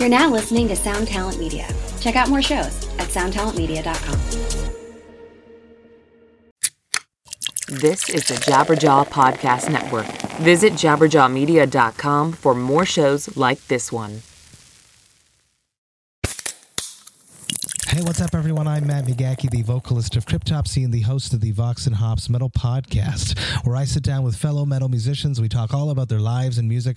You're now listening to Sound Talent Media. Check out more shows at soundtalentmedia.com. This is the Jabberjaw Podcast Network. Visit jabberjawmedia.com for more shows like this one. Hey, what's up, everyone? I'm Matt McGachy, the vocalist of Cryptopsy and the host of the Vox and Hops Metal Podcast, where I sit down with fellow metal musicians. We talk all about their lives and music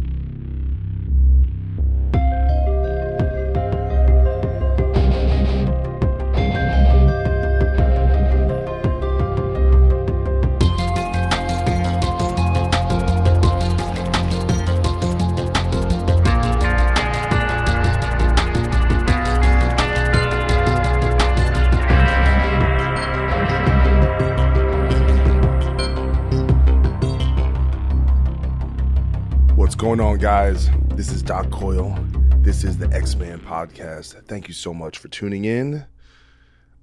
Going on, guys? This is Doc Coyle. This is the Ex Man podcast. Thank you so much for tuning in.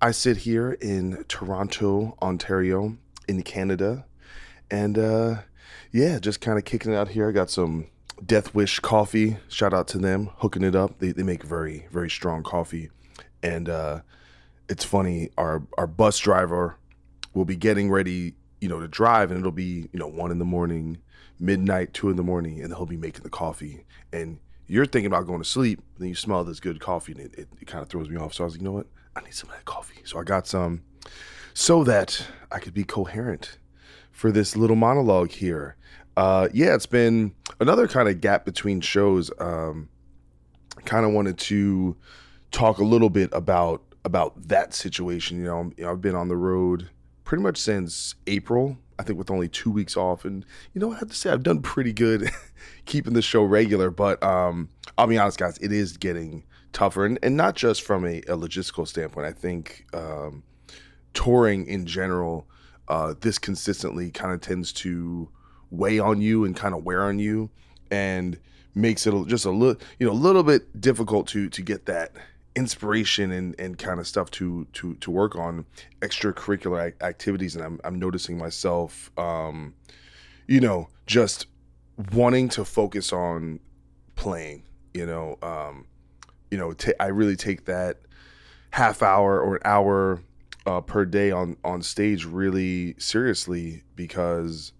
I sit here in Toronto, Ontario, in Canada, and uh, yeah, just kind of kicking it out here. I got some Death Wish coffee. Shout out to them, hooking it up. They, they make very, very strong coffee, and uh, it's funny. Our our bus driver will be getting ready, you know, to drive, and it'll be you know one in the morning, midnight, two in the morning, and he'll be making the coffee. And you're thinking about going to sleep, then you smell this good coffee, and it, it, it kind of throws me off. So I was like, you know what? I need some of that coffee. So I got some, so that I could be coherent for this little monologue here. Uh, yeah, it's been another kind of gap between shows. Um, kind of wanted to talk a little bit about about that situation. You know, you know, I've been on the road pretty much since April. I think with only two weeks off, and you know, I have to say I've done pretty good keeping the show regular. But um, I'll be honest, guys, it is getting tougher, and, and not just from a, a logistical standpoint. I think um, touring in general, uh, this consistently kind of tends to weigh on you and kind of wear on you, and makes it just a little, you know, a little bit difficult to to get that inspiration and, and kind of stuff to to to work on extracurricular activities and I'm, I'm noticing myself um you know just wanting to focus on playing you know um you know ta- I really take that half hour or an hour uh, per day on on stage really seriously because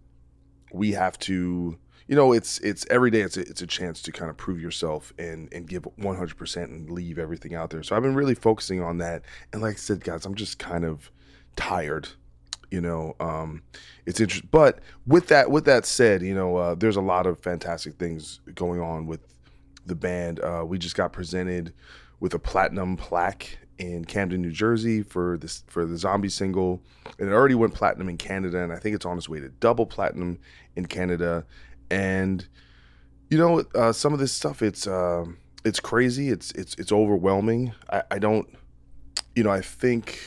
we have to you know it's it's every day it's a, it's a chance to kind of prove yourself and and give 100% and leave everything out there. So i've been really focusing on that. And like i said guys i'm just kind of tired you know um it's interesting but with that with that said you know uh, there's a lot of fantastic things going on with the band. Uh, we just got presented with a platinum plaque in Camden, New Jersey for this for the zombie single. And it already went platinum in Canada and I think it's on its way to double platinum in Canada and you know uh, some of this stuff it's uh, it's crazy. It's it's it's overwhelming. I, I don't you know i think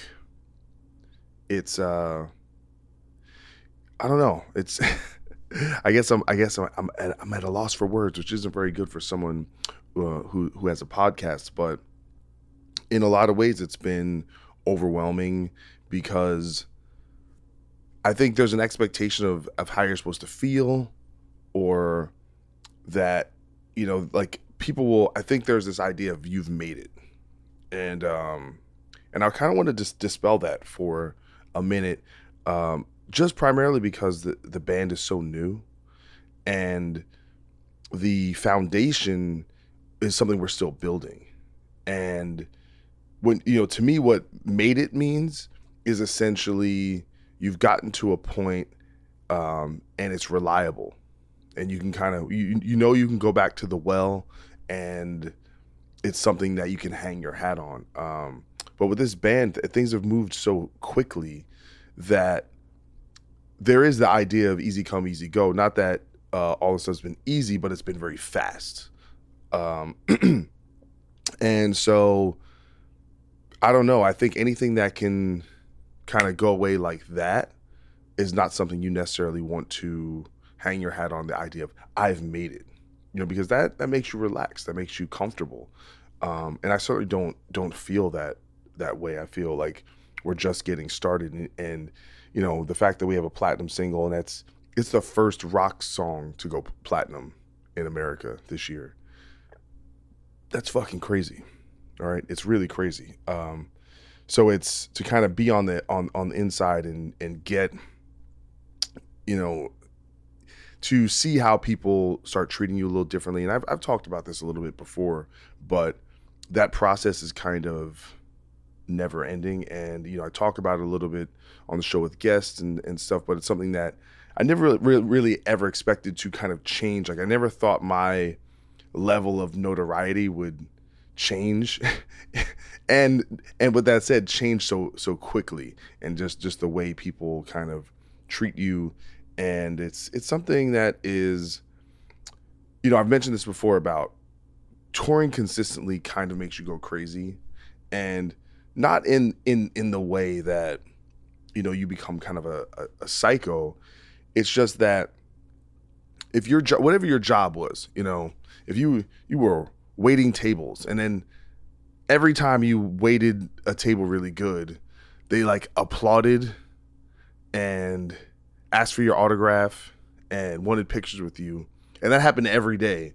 it's uh i don't know. It's i guess i'm i guess i'm I'm at, I'm at a loss for words which isn't very good for someone uh, who who has a podcast. But in a lot of ways it's been overwhelming because i think there's an expectation of of how you're supposed to feel or that you know like people will i think there's this idea of you've made it. And um and i kind of want to just dispel that for a minute um just primarily because the the band is so new and the foundation is something we're still building. And when you know to me what made it means is essentially you've gotten to a point um, and it's reliable and you can kind of you, you know you can go back to the well and it's something that you can hang your hat on. Um, but with this band things have moved so quickly that there is the idea of easy come easy go. Not that uh, all this stuff's been easy but it's been very fast. Um, and so I don't know. I think anything that can kind of go away like that is not something you necessarily want to hang your hat on the idea of I've made it. You know, because that that makes you relaxed, that makes you comfortable. Um, and I certainly don't don't feel that that way. I feel like we're just getting started and, and you know, the fact that we have a platinum single and that's it's the first rock song to go platinum in America this year. That's fucking crazy. All right, it's really crazy. Um, so it's to kind of be on the on on the inside and and get, you know, to see how people start treating you a little differently. And I've I've talked about this a little bit before, but that process is kind of never ending. And you know, I talk about it a little bit on the show with guests and and stuff, but it's something that I never really, really ever expected to kind of change. Like I never thought my level of notoriety would change and and with that said change so so quickly and just just the way people kind of treat you and it's it's something that is you know I've mentioned this before about touring consistently kind of makes you go crazy. And not in in in the way that you know you become kind of a, a, a psycho. It's just that if your job whatever your job was you know if you you were waiting tables and then every time you waited a table really good they like applauded and asked for your autograph and wanted pictures with you and that happened every day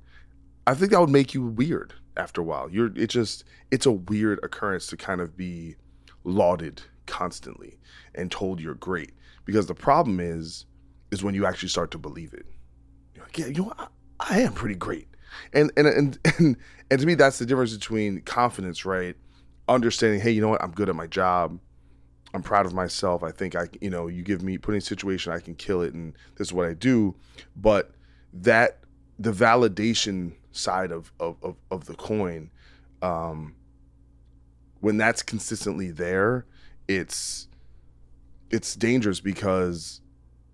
i think that would make you weird after a while. You're it just it's a weird occurrence to kind of be lauded constantly and told you're great because the problem is is when you actually start to believe it. You're like yeah you know I, I am pretty great. And and and and and to me that's the difference between confidence right? Understanding hey you know what? I'm good at my job i'm proud of myself. I think i you know you give me put in a situation i can kill it and this is what i do. But that the validation side of of of, of the coin um when that's consistently there it's it's dangerous because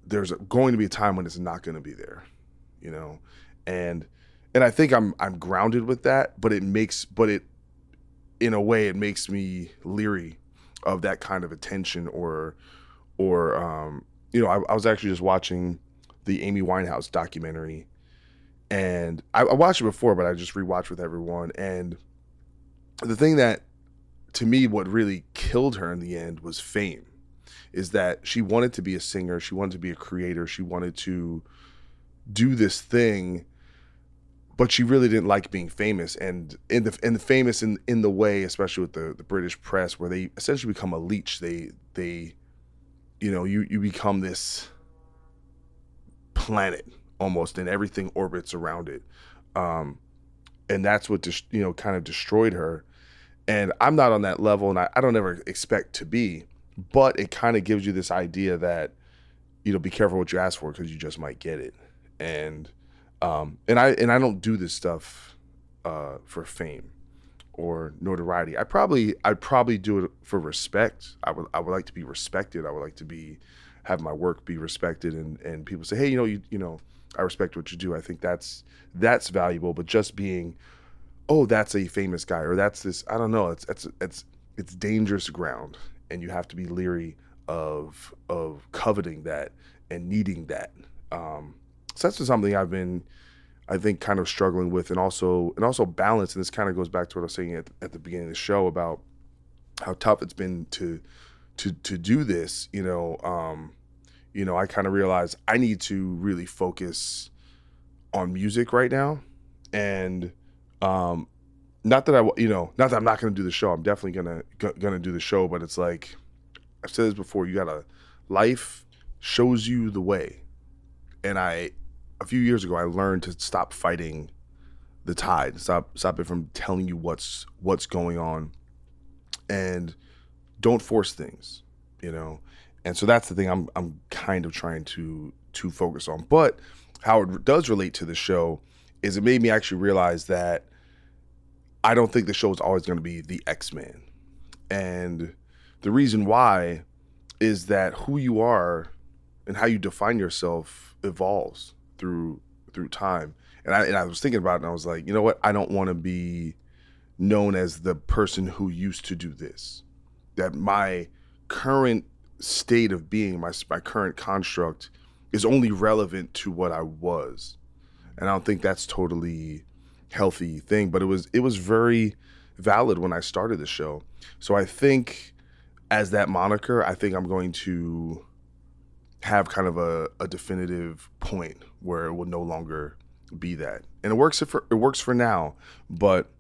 there's going to be a time when it's not going to be there you know? And and I think I'm I'm grounded with that, but it makes but it in a way it makes me leery of that kind of attention or or um, you know I, I, was actually just watching the Amy Winehouse documentary, and I, I watched it before, but I just rewatched with everyone, and the thing that to me what really killed her in the end was fame is that she wanted to be a singer she wanted to be a creator she wanted to do this thing but she really didn't like being famous. And in the and the famous in in the way especially with the the British press where they essentially become a leech. They they you know you you become this planet almost and everything orbits around it. Um and that's what just you know kind of destroyed her. And I'm not on that level and I, I don't ever expect to be but it kind of gives you this idea that you know be careful what you ask for because you just might get it. And um, and I and I don't do this stuff uh, for fame or notoriety. I probably I'd probably do it for respect. I would I would like to be respected. I would like to be have my work be respected and and people say, hey, you know, you you know, I respect what you do. I think that's that's valuable. But just being, oh, that's a famous guy or that's this. I don't know. It's it's it's it's dangerous ground, and you have to be leery of of coveting that and needing that. Um, so that's something I've been, I think, kind of struggling with, and also and also balance. And this kind of goes back to what I was saying at, at the beginning of the show about how tough it's been to to to do this. You know, um, you know, I kind of realized I need to really focus on music right now, and um, not that I, you know, not that I'm not going to do the show. I'm definitely gonna gonna do the show, but it's like I've said this before. You gotta life shows you the way, and I a few years ago, I learned to stop fighting the tide, stop stop it from telling you what's what's going on, and don't force things, you know. And so that's the thing I'm I'm kind of trying to to focus on. But how it does relate to the show is it made me actually realize that I don't think the show is always going to be the X Men, and the reason why is that who you are and how you define yourself evolves through through time. And I and I was thinking about it and I was like, you know what? I don't want to be known as the person who used to do this. That my current state of being, my my current construct, is only relevant to what I was, and I don't think that's totally healthy thing. But it was it was very valid when I started the show. So I think as that moniker, I think I'm going to have kind of a, a definitive point where it will no longer be that. And it works for it works for now, but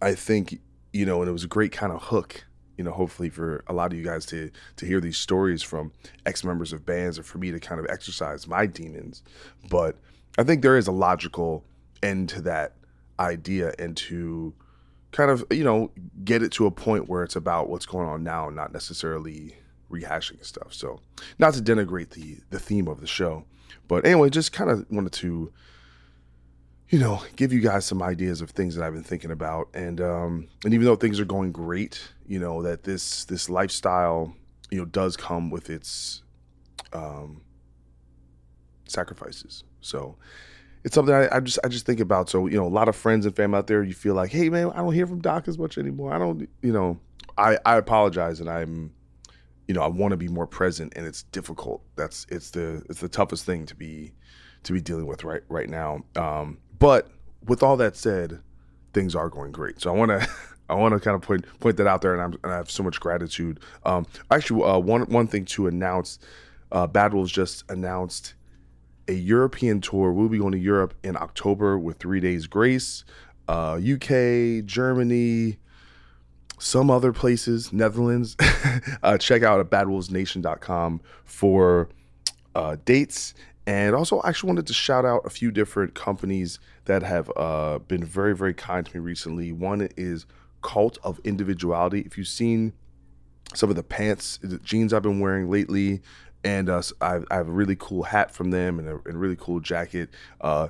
I think you know, and it was a great kind of hook, you know, hopefully for a lot of you guys to to hear these stories from ex members of bands or for me to kind of exercise my demons. But I think there is a logical end to that idea and to kind of, you know, get it to a point where it's about what's going on now, not necessarily rehashing stuff. So, not to denigrate the the theme of the show, but anyway, just kind of wanted to you know, give you guys some ideas of things that I've been thinking about, and um, and even though things are going great, you know that this this lifestyle, you know, does come with its um, sacrifices. So it's something I, I, just I just think about. So you know, a lot of friends and fam out there, you feel like, hey man, I don't hear from Doc as much anymore. I don't, you know, I I apologize, and I'm, you know, I want to be more present, and it's difficult. That's it's the it's the toughest thing to be to be dealing with right right now. Um, but with all that said, things are going great. So I want to I want to kind of point point that out there, and, and i have so much gratitude. Um, actually, uh, one one thing to announce, uh, Bad Wolves just announced a European tour. We'll be going to Europe in October with Three Days Grace, uh, UK, Germany, some other places, Netherlands. uh, check out at badwolvesnation.com for uh, dates and also, I actually wanted to shout out a few different companies that have uh, been very, very kind to me recently. One is Cult of Individuality. If you've seen some of the pants, the jeans I've been wearing lately, and uh, I, I, have a really cool hat from them and a, and a really cool jacket. Uh,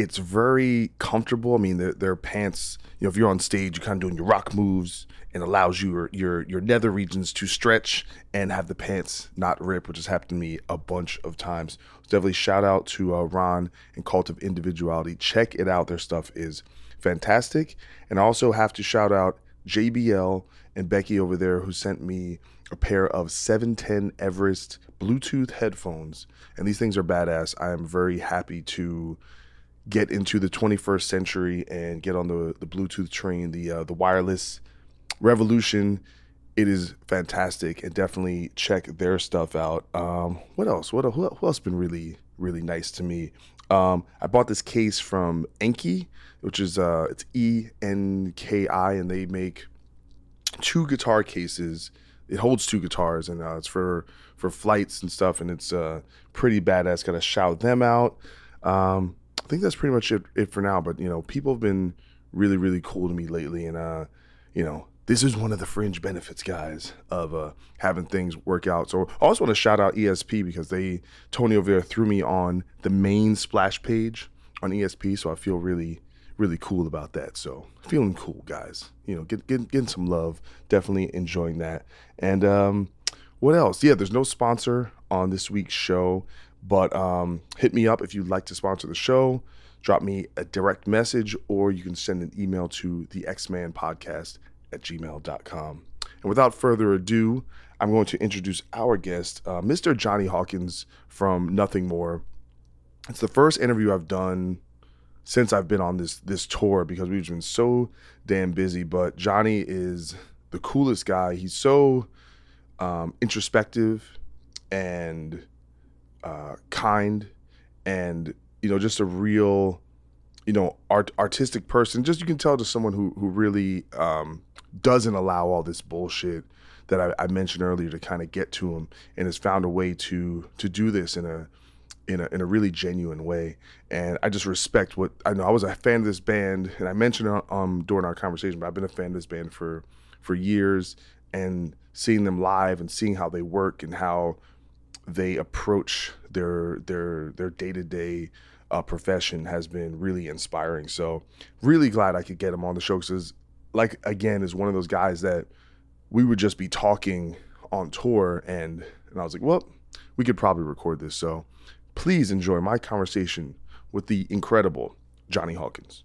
it's very comfortable. I mean, their, their pants, you know, if you're on stage, you're kind of doing your rock moves and allows your, your, your nether regions to stretch and have the pants not rip, which has happened to me a bunch of times. So definitely shout out to uh, Ron and Cult of Individuality. Check it out. Their stuff is fantastic. And I also have to shout out JBL and Becky over there who sent me a pair of 710 Everest Bluetooth headphones. And these things are badass. I am very happy to get into the 21st century and get on the, the Bluetooth train, the uh, the wireless revolution. It is fantastic, and definitely check their stuff out. Um, what else? What who, who else been really really nice to me? Um, I bought this case from Enki, which is uh, it's E N K I, and they make two guitar cases. It holds two guitars, and uh, it's for for flights and stuff, and it's uh, pretty badass. Gotta shout them out. Um, think that's pretty much it, it for now. But you know, people have been really, really cool to me lately, and uh, you know, this is one of the fringe benefits, guys, of uh, having things work out. So I also want to shout out ESP because they Tony over there threw me on the main splash page on ESP, so I feel really, really cool about that. So feeling cool, guys. You know, get, get getting some love. Definitely enjoying that. And um, what else? Yeah, there's no sponsor on this week's show. But um, hit me up if you'd like to sponsor the show. Drop me a direct message, or you can send an email to the Ex-Man podcast at gmail.com. And without further ado, I'm going to introduce our guest, uh, Mr. Jonny Hawkins from Nothing More. It's the first interview I've done since I've been on this this tour because we've been so damn busy. But Johnny is the coolest guy. He's so um, introspective and uh, kind and you know just a real you know art artistic person. Just you can tell to someone who who really um, doesn't allow all this bullshit that I, I mentioned earlier to kind of get to him and has found a way to to do this in a in a in a really genuine way. And I just respect what I know I was a fan of this band and I mentioned um during our conversation but I've been a fan of this band for for years. And seeing them live and seeing how they work and how they approach their their their day to day profession has been really inspiring. So really glad I could get him on the show because, like again, is one of those guys that we would just be talking on tour and and I was like, well, we could probably record this. So please enjoy my conversation with the incredible Jonny Hawkins.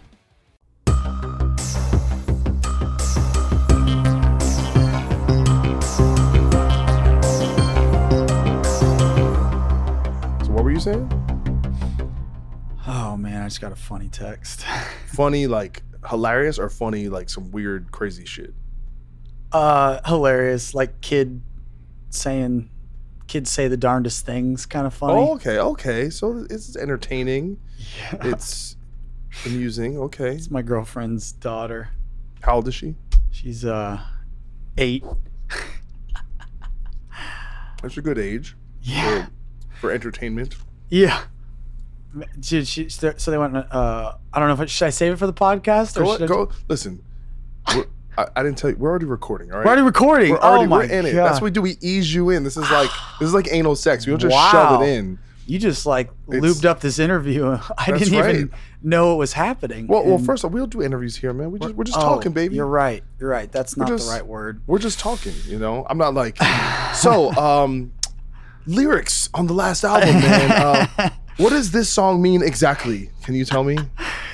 Were you saying? Oh man, I just got a funny text. Funny, like hilarious, or funny, like some weird, crazy shit? Uh, hilarious, like kid saying, kids say the darndest things, kind of funny. Oh, okay, okay. So it's entertaining. Yeah. It's amusing. Okay. It's my girlfriend's daughter. How old is she? She's uh eight. That's a good age Yeah, for, entertainment. yeah. She, she, so they went. Uh, I don't know if I, should I save it for the podcast or Go, should I go. Listen, I, I didn't tell you. We're already recording. All right. We're already recording. We're already oh my we're in it. God. That's what we do. We ease you in. This is like this is like anal sex. We don't just Wow. shove it in. You just like It's- lubed up this interview. I didn't even know it was happening. Well, well. First of all, we'll do interviews here, man. We just we're just Oh, talking, baby. You're right. You're right. That's not just- the right word. We're just talking. You know, I'm not like. so, um, lyrics on the last album, man. Uh, what does this song mean exactly? Can you tell me?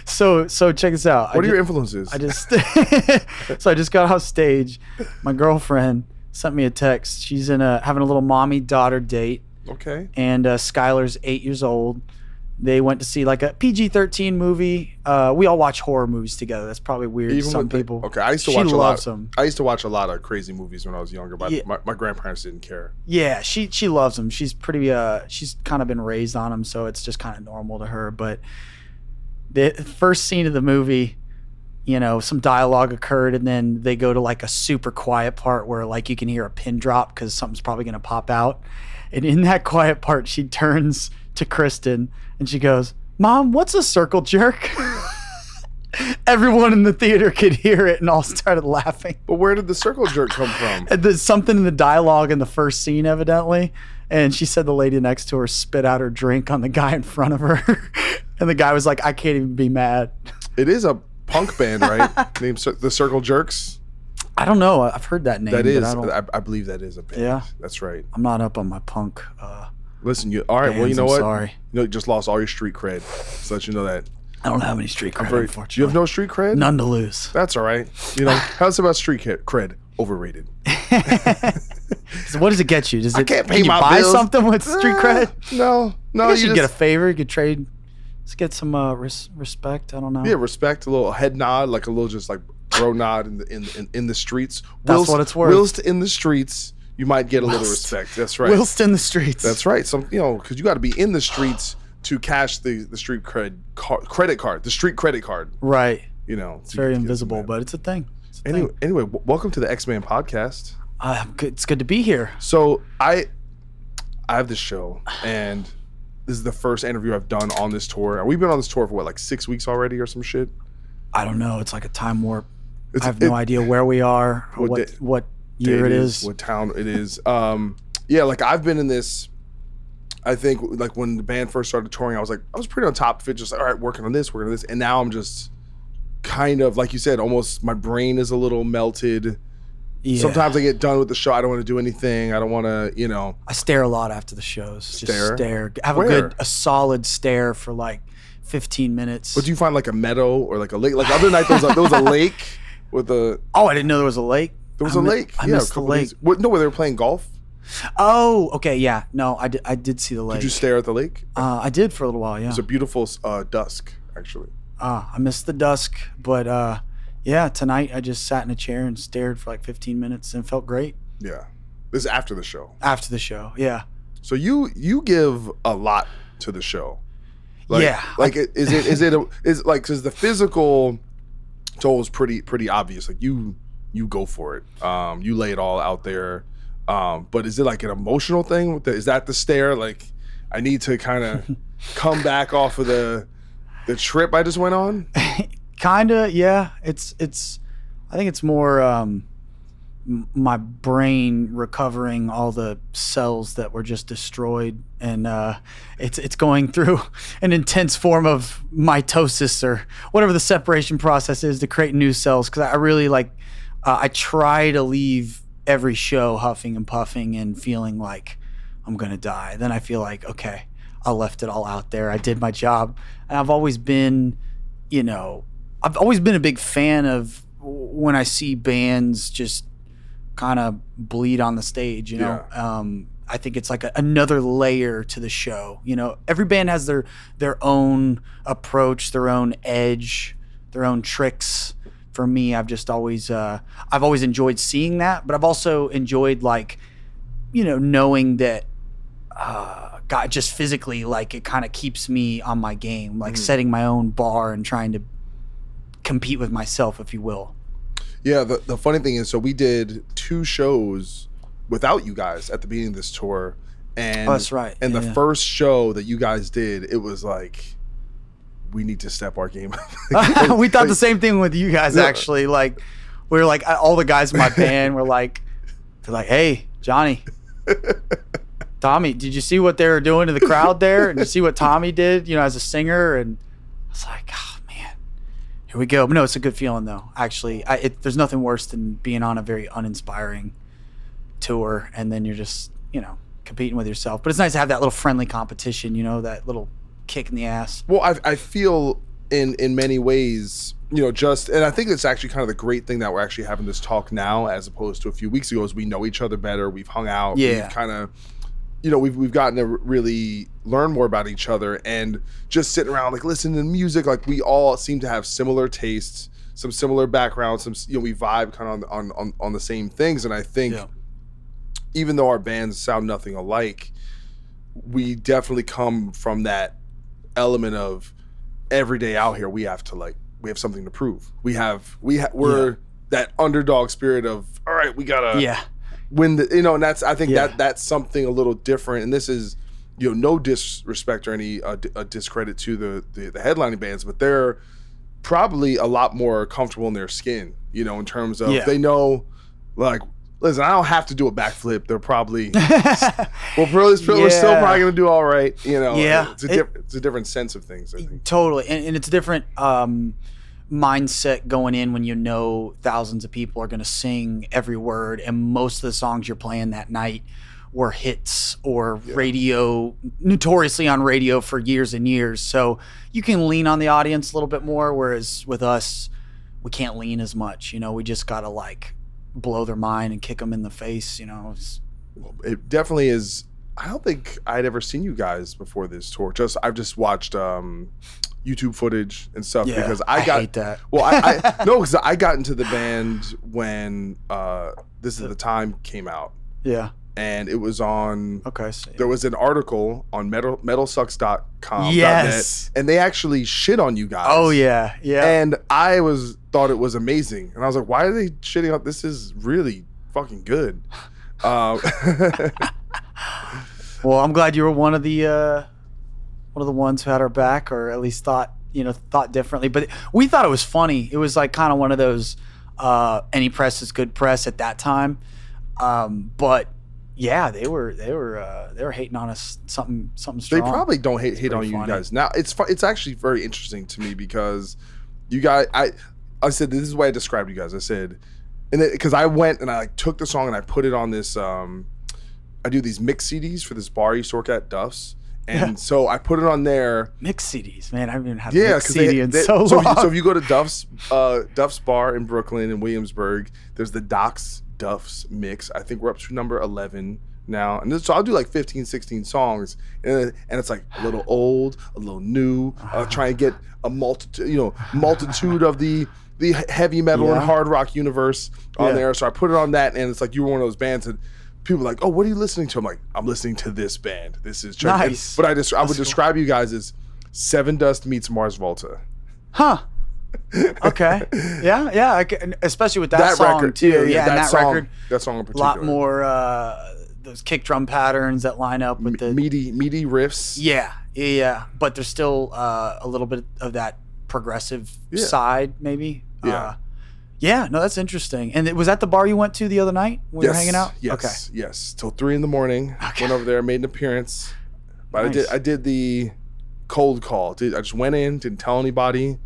So so check this out. What I are your influences? I just so I just got off stage. My girlfriend sent me a text. She's in a having a little mommy daughter date, okay. and uh, Skylar's eight years old. They went to see like a PG thirteen movie. Uh, we all watch horror movies together. That's probably weird to some the- people. okay, I used to she watch a lot. loves them. I used to watch a lot of crazy movies when I was younger, but Yeah. my, my grandparents didn't care. Yeah, she she loves them. She's pretty. Uh, she's kind of been raised on them, so it's just kind of normal to her. But the first scene of the movie, you know, some dialogue occurred, and then they go to like a super quiet part where like you can hear a pin drop because something's probably gonna pop out. And in that quiet part, she turns to Kristen and she goes, "Mom, what's a circle jerk?" Everyone in the theater could hear it and all started laughing. But where did the circle jerk come from? There's something in the dialogue in the first scene, evidently. And she said the lady next to her spit out her drink on the guy in front of her. and the guy was like, I can't even be mad. It is a punk band, right? Named the Circle Jerks. I don't know. I've heard that name. That is, I I, I believe that is a band. Yeah? that's right. I'm not up on my punk. Uh, Listen, you all right? well, you know I'm what? Sorry. You know, you just lost all your street cred. So let you know that. I don't have any street cred, Very, unfortunately. you have no street cred. None to lose. That's all right. You know, how's about street cred? Overrated. So what does it get you? Does it, I can't pay can you my buy bills. something with street Uh, cred? No, no. I guess you you get a favor. You could trade. Let's get some uh, res- respect. I don't know. Yeah, respect, a little head nod, like a little just like bro nod in the in, in, in the streets. That's what it's worth. Whilst in the streets, you might get a little Whilst- respect. That's right. Whilst in the streets. That's right. Some you know because you got to be in the streets to cash the the street cred car, credit card, the street credit card. right. You know, It's very invisible, but it's a thing. It's a anyway. thing. Anyway, w- welcome to the Ex Man podcast. Uh, it's good to be here. So I I have this show and this is the first interview I've done on this tour. We've been on this tour for what like six weeks already or some shit. I don't know. It's like a time warp. It's, I have no idea where we are What what day- what year it is. what town it is. Um, yeah, like I've been in this. I think like when the band first started touring, I was like, I was pretty on top of it, just like, all right, working on this, working on this, and now I'm just kind of like you said, almost my brain is a little melted. Yeah. Sometimes I get done with the show, I don't want to do anything. I don't want to, you know. I stare a lot after the shows. Stare? Just stare. Have Where? a good, a solid stare for like 15 minutes. But do you find like a meadow or like a lake? Like the other night, there was a, there was a lake with a oh, I didn't know there was a lake. There was I a mi- lake. I yeah, a missed the lake. days- What, no, where they were playing golf. Oh, okay, yeah. No, I did. I did see the lake. Did you stare at the lake? Uh, I did for a little while. Yeah. It was a beautiful uh, dusk, actually. Uh, I missed the dusk, but uh, yeah, tonight I just sat in a chair and stared for like 15 minutes and felt great Yeah, this is after the show. after the show. Yeah. So you you give a lot to the show. Like, Yeah, Like is it is it a, is like because the physical toll is pretty pretty obvious. Like you you go for it. Um, you lay it all out there. Um, but is it like an emotional thing? With the, is that the stare? Like I need to kind of come back off of the the trip I just went on. Kinda, yeah. It's it's. I think it's more um, my brain recovering all the cells that were just destroyed, and uh, it's it's going through an intense form of mitosis or whatever the separation process is to create new cells. Because I really like, uh, I try to leave every show huffing and puffing and feeling like I'm gonna die. Then I feel like okay, I left it all out there. I did my job, and I've always been, you know, I've always been a big fan of when I see bands just kind of bleed on the stage. You know, um, I think it's like a, another layer to the show. You know, every band has their their own approach, their own edge, their own tricks. For me, I've just always uh, I've always enjoyed seeing that, but I've also enjoyed like you know knowing that uh, God just physically like it kind of keeps me on my game, like setting my own bar and trying to compete with myself, if you will. Yeah, the, the funny thing is, so we did two shows without you guys at the beginning of this tour, and Oh, that's right. And Yeah, the first show that you guys did, it was like, we need to step our game. up. we thought Like, the same thing with you guys Yeah. actually. Like we were like all the guys in my band were like they're like, Hey, Jonny, Tommy, did you see what they were doing to the crowd there? And you see what Tommy did, you know, as a singer? And I was like, Oh man, here we go. But no, it's a good feeling though. Actually, I, it, there's nothing worse than being on a very uninspiring tour and then you're just, you know, competing with yourself. But it's nice to have that little friendly competition, you know, that little kick in the ass. Well, I, I feel in in many ways, you know, just and I think it's actually kind of the great thing that we're actually having this talk now, as opposed to a few weeks ago, is we know each other better. We've hung out. Yeah. We've kind of, you know, we've we've gotten to really learn more about each other, and just sitting around like listening to music, like we all seem to have similar tastes, some similar backgrounds, some you know, we vibe kind of on on on, on the same things, and I think. Yeah. Even though our bands sound nothing alike, we definitely come from that element of every day out here we have to like we have something to prove. We have we ha- we're Yeah. that underdog spirit of all right, we gotta Yeah. win the you know, and that's I think Yeah. that that's something a little different. And this is you know no disrespect or any uh, d- discredit to the, the the headlining bands, but they're probably a lot more comfortable in their skin. You know, in terms of Yeah. they know like. Listen, I don't have to do a backflip. They're probably well, probably, we're still probably gonna do all right. You know, Yeah. it's a, It- it's a different sense of things. I think. Totally, and, and it's a different um, mindset going in when you know thousands of people are going to sing every word, and most of the songs you're playing that night were hits or radio, notoriously on radio for years and years. So you can lean on the audience a little bit more, whereas with us, we can't lean as much. You know, we just got to like blow their mind and kick them in the face. You know, it's, it definitely is. I don't think I'd ever seen you guys before this tour. Just I've just watched um, YouTube footage and stuff Yeah, because I I got hate that. Well, I, I no, because I got into the band when uh, this is the time came out, yeah. and it was on. Okay. So, There was an article on metal metalsucks.com. Yes. and they actually shit on you guys. oh yeah, yeah. And I was thought it was amazing, and I was like, "Why are they shitting on this? Is really fucking good." Um, Well, I'm glad you were one of the uh, one of the ones who had our back, or at least thought you know thought differently. But we thought it was funny. It was like kind of one of those uh, any press is good press at that time. Um, but yeah, they were they were uh, they were hating on us something something They probably don't hate hate on pretty you guys. Now it's fu- it's actually very interesting to me because you guys I I said this is the way I described you guys. I said and because I went and I like took the song and I put it on this um I do these mix CDs for this bar used to work at Duff's. And so I put it on there. mix CDs, man. I haven't even had a Yeah, mix CD in so so, long. if you, so if you go to Duff's uh, Duff's bar in Brooklyn and Williamsburg, there's the Doc's Duff's mix. I think we're up to number 11 now. And this, so I'll do like 15, 16 songs. And, and it's like a little old, a little new. I'll try and get a multitude, you know, multitude of the the heavy metal and hard rock universe on Yeah. there. So I put it on that, and it's like you were one of those bands that people are like, oh, what are you listening to? I'm like, I'm listening to this band. This is and- Nice. But I just I would That's cool. describe you guys as Sevendust meets Mars Volta. huh? Okay. Yeah, yeah. Can, especially with that, That song record, too. yeah, Yeah, yeah, that that song- record. that song in particular. A lot more uh, those kick drum patterns that line up with the meaty meaty riffs. Yeah, yeah, yeah. But there's still uh, a little bit of that progressive Yeah. side, maybe. Yeah. Uh, yeah. No, that's interesting. And it was that the bar you went to the other night when we were hanging out? Yes, Okay. yes. Till three in the morning. Okay. Went over there, made an appearance. But I did I did the cold call. I just went in, didn't tell anybody.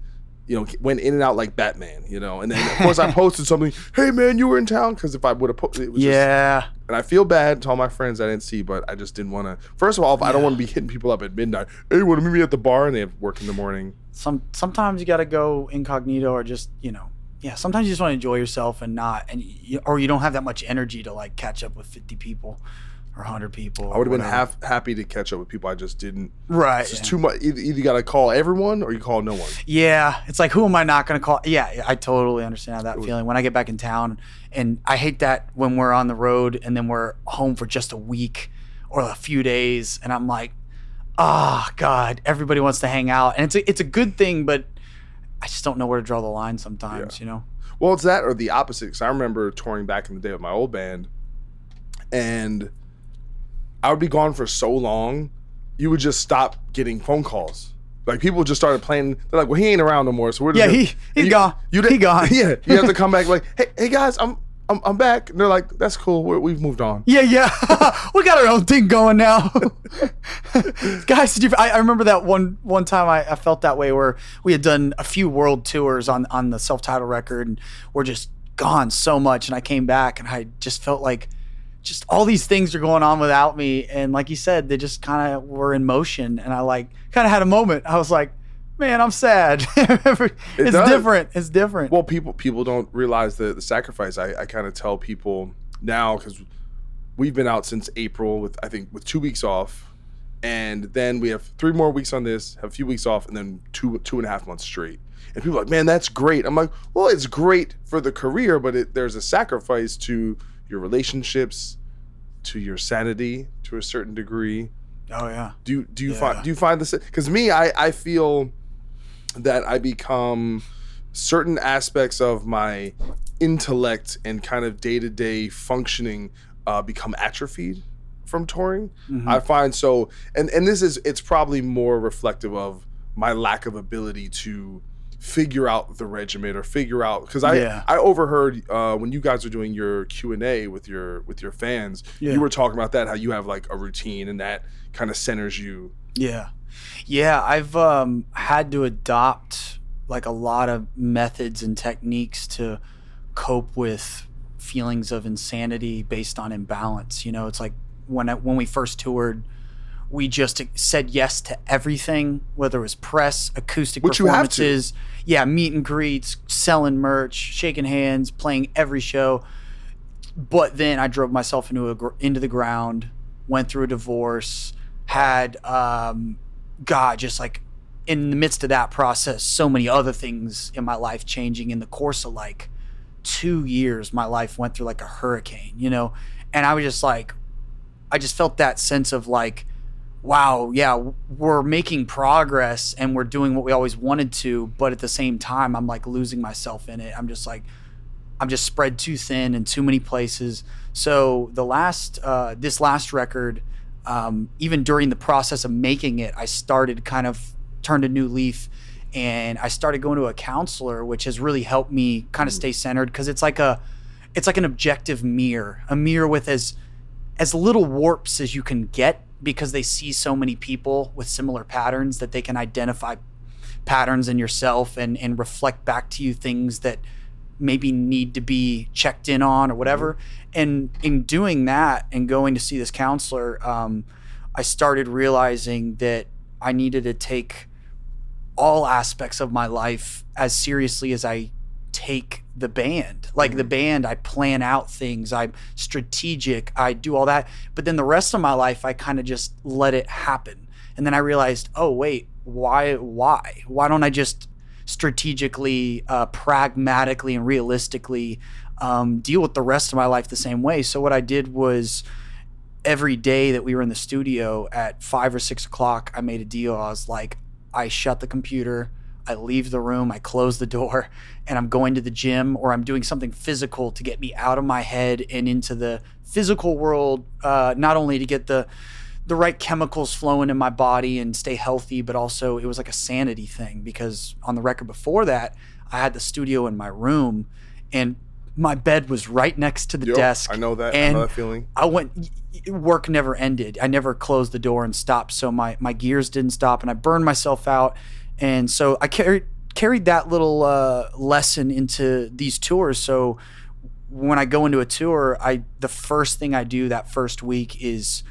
You know, went in and out like Batman. You know, and then of course I posted something. Hey man, you were in town because if I would have posted, it was just, Yeah. and I feel bad to all my friends I didn't see, but I just didn't want to. First of all, I don't want to be hitting people up at midnight. Hey, want to meet me at the bar? And they have work in the morning. Some sometimes you got to go incognito or just you know. Yeah, sometimes you just want to enjoy yourself and not, and you, or you don't have that much energy to like catch up with fifty people or hundred people. I would have been half happy to catch up with people. I just didn't. right. It's yeah. too much. Either, either you got to call everyone or you call no one. Yeah, it's like who am I not going to call? Yeah, yeah, I totally understand how that feeling when I get back in town, and I hate that when we're on the road and then we're home for just a week or a few days, and I'm like, ah, God, everybody wants to hang out, and it's a, it's a good thing, but I just don't know where to draw the line sometimes, you know? Well, it's that or the opposite. Because I remember touring back in the day with my old band, and I would be gone for so long, you would just stop getting phone calls. Like people just started playing. They're like, "Well, he ain't around no more." So we're just Yeah, he- he's you- gone. You He gone. Yeah, you have to come back. Like, hey, hey guys, I'm I'm, I'm back. And they're like, "That's cool. We're, we've moved on." Yeah, yeah. we got our own thing going now. Guys, did you, I, I remember that one one time I, I felt that way where we had done a few world tours on, on the self titled record and we're just gone so much. And I came back and I just felt like just all these things are going on without me. And like you said, they just kind of were in motion. And I like kind of had a moment. I was like, man, I'm sad. it's does. different. It's different. Well, people people don't realize the the sacrifice. I, I kind of tell people now because we've been out since April with I think with two weeks off, and then we have three more weeks on this, have a few weeks off, and then two two and a half months straight. And people are like, man, that's great. I'm like, well, it's great for the career, but it, there's a sacrifice to your relationships, to your sanity, to a certain degree. oh, yeah. Do you do you Yeah. find do you find this? Because me, I I feel that I become certain aspects of my intellect and kind of day to day functioning uh, become atrophied from touring. I find so, and and this is it's probably more reflective of my lack of ability to figure out the regiment or figure out because I Yeah. I overheard uh, when you guys were doing your Q and A with your with your fans, Yeah. you were talking about that how you have like a routine and that kind of centers you. Yeah. Yeah, I've um, had to adopt like a lot of methods and techniques to cope with feelings of insanity based on imbalance. You know, it's like when I, when we first toured, we just said yes to everything, whether it was press, acoustic Which you have to. performances, yeah, meet and greets, selling merch, shaking hands, playing every show. But then I drove myself into a into the ground, went through a divorce, had um, God just like in the midst of that process, so many other things in my life changing in the course of like two years. My life went through like a hurricane, you know, and I was just like, I just felt that sense of like, wow, yeah, we're making progress and we're doing what we always wanted to, but at the same time, I'm like losing myself in it. I'm just like, I'm just spread too thin in too many places. So the last, uh, this last record, um, even during the process of making it, I started kind of turned a new leaf, and I started going to a counselor, which has really helped me kind of stay centered because it's like a, it's like an objective mirror, a mirror with as as little warps as you can get because they see so many people with similar patterns that they can identify patterns in yourself and and reflect back to you things that maybe need to be checked in on or whatever. And in doing that and going to see this counselor, um, I started realizing that I needed to take all aspects of my life as seriously as I take the band. Like the band, I plan out things, I'm strategic, I do all that. But then the rest of my life, I kind of just let it happen. And then I realized, oh, wait, why, why? Why don't I just strategically, uh, pragmatically, and realistically um, deal with the rest of my life the same way? So what I did was, every day that we were in the studio at five or six o'clock, I made a deal. I was like, I shut the computer, I leave the room, I close the door, and I'm going to the gym or I'm doing something physical to get me out of my head and into the physical world, uh, not only to get the the right chemicals flowing in my body and stay healthy, but also it was like a sanity thing because on the record before that, I had the studio in my room and my bed was right next to the Yep, desk. I know that. I And know that feeling. I went. Work never ended. I never closed the door and stopped, so my my gears didn't stop, and I burned myself out. And so I carried carried that little uh, lesson into these tours. So when I go into a tour, I the first thing I do that first week is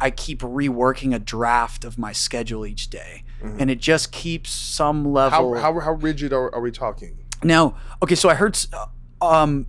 I keep reworking a draft of my schedule each day, and it just keeps some level. how, how how rigid are, are we talking? Now, okay, so I heard, uh, um,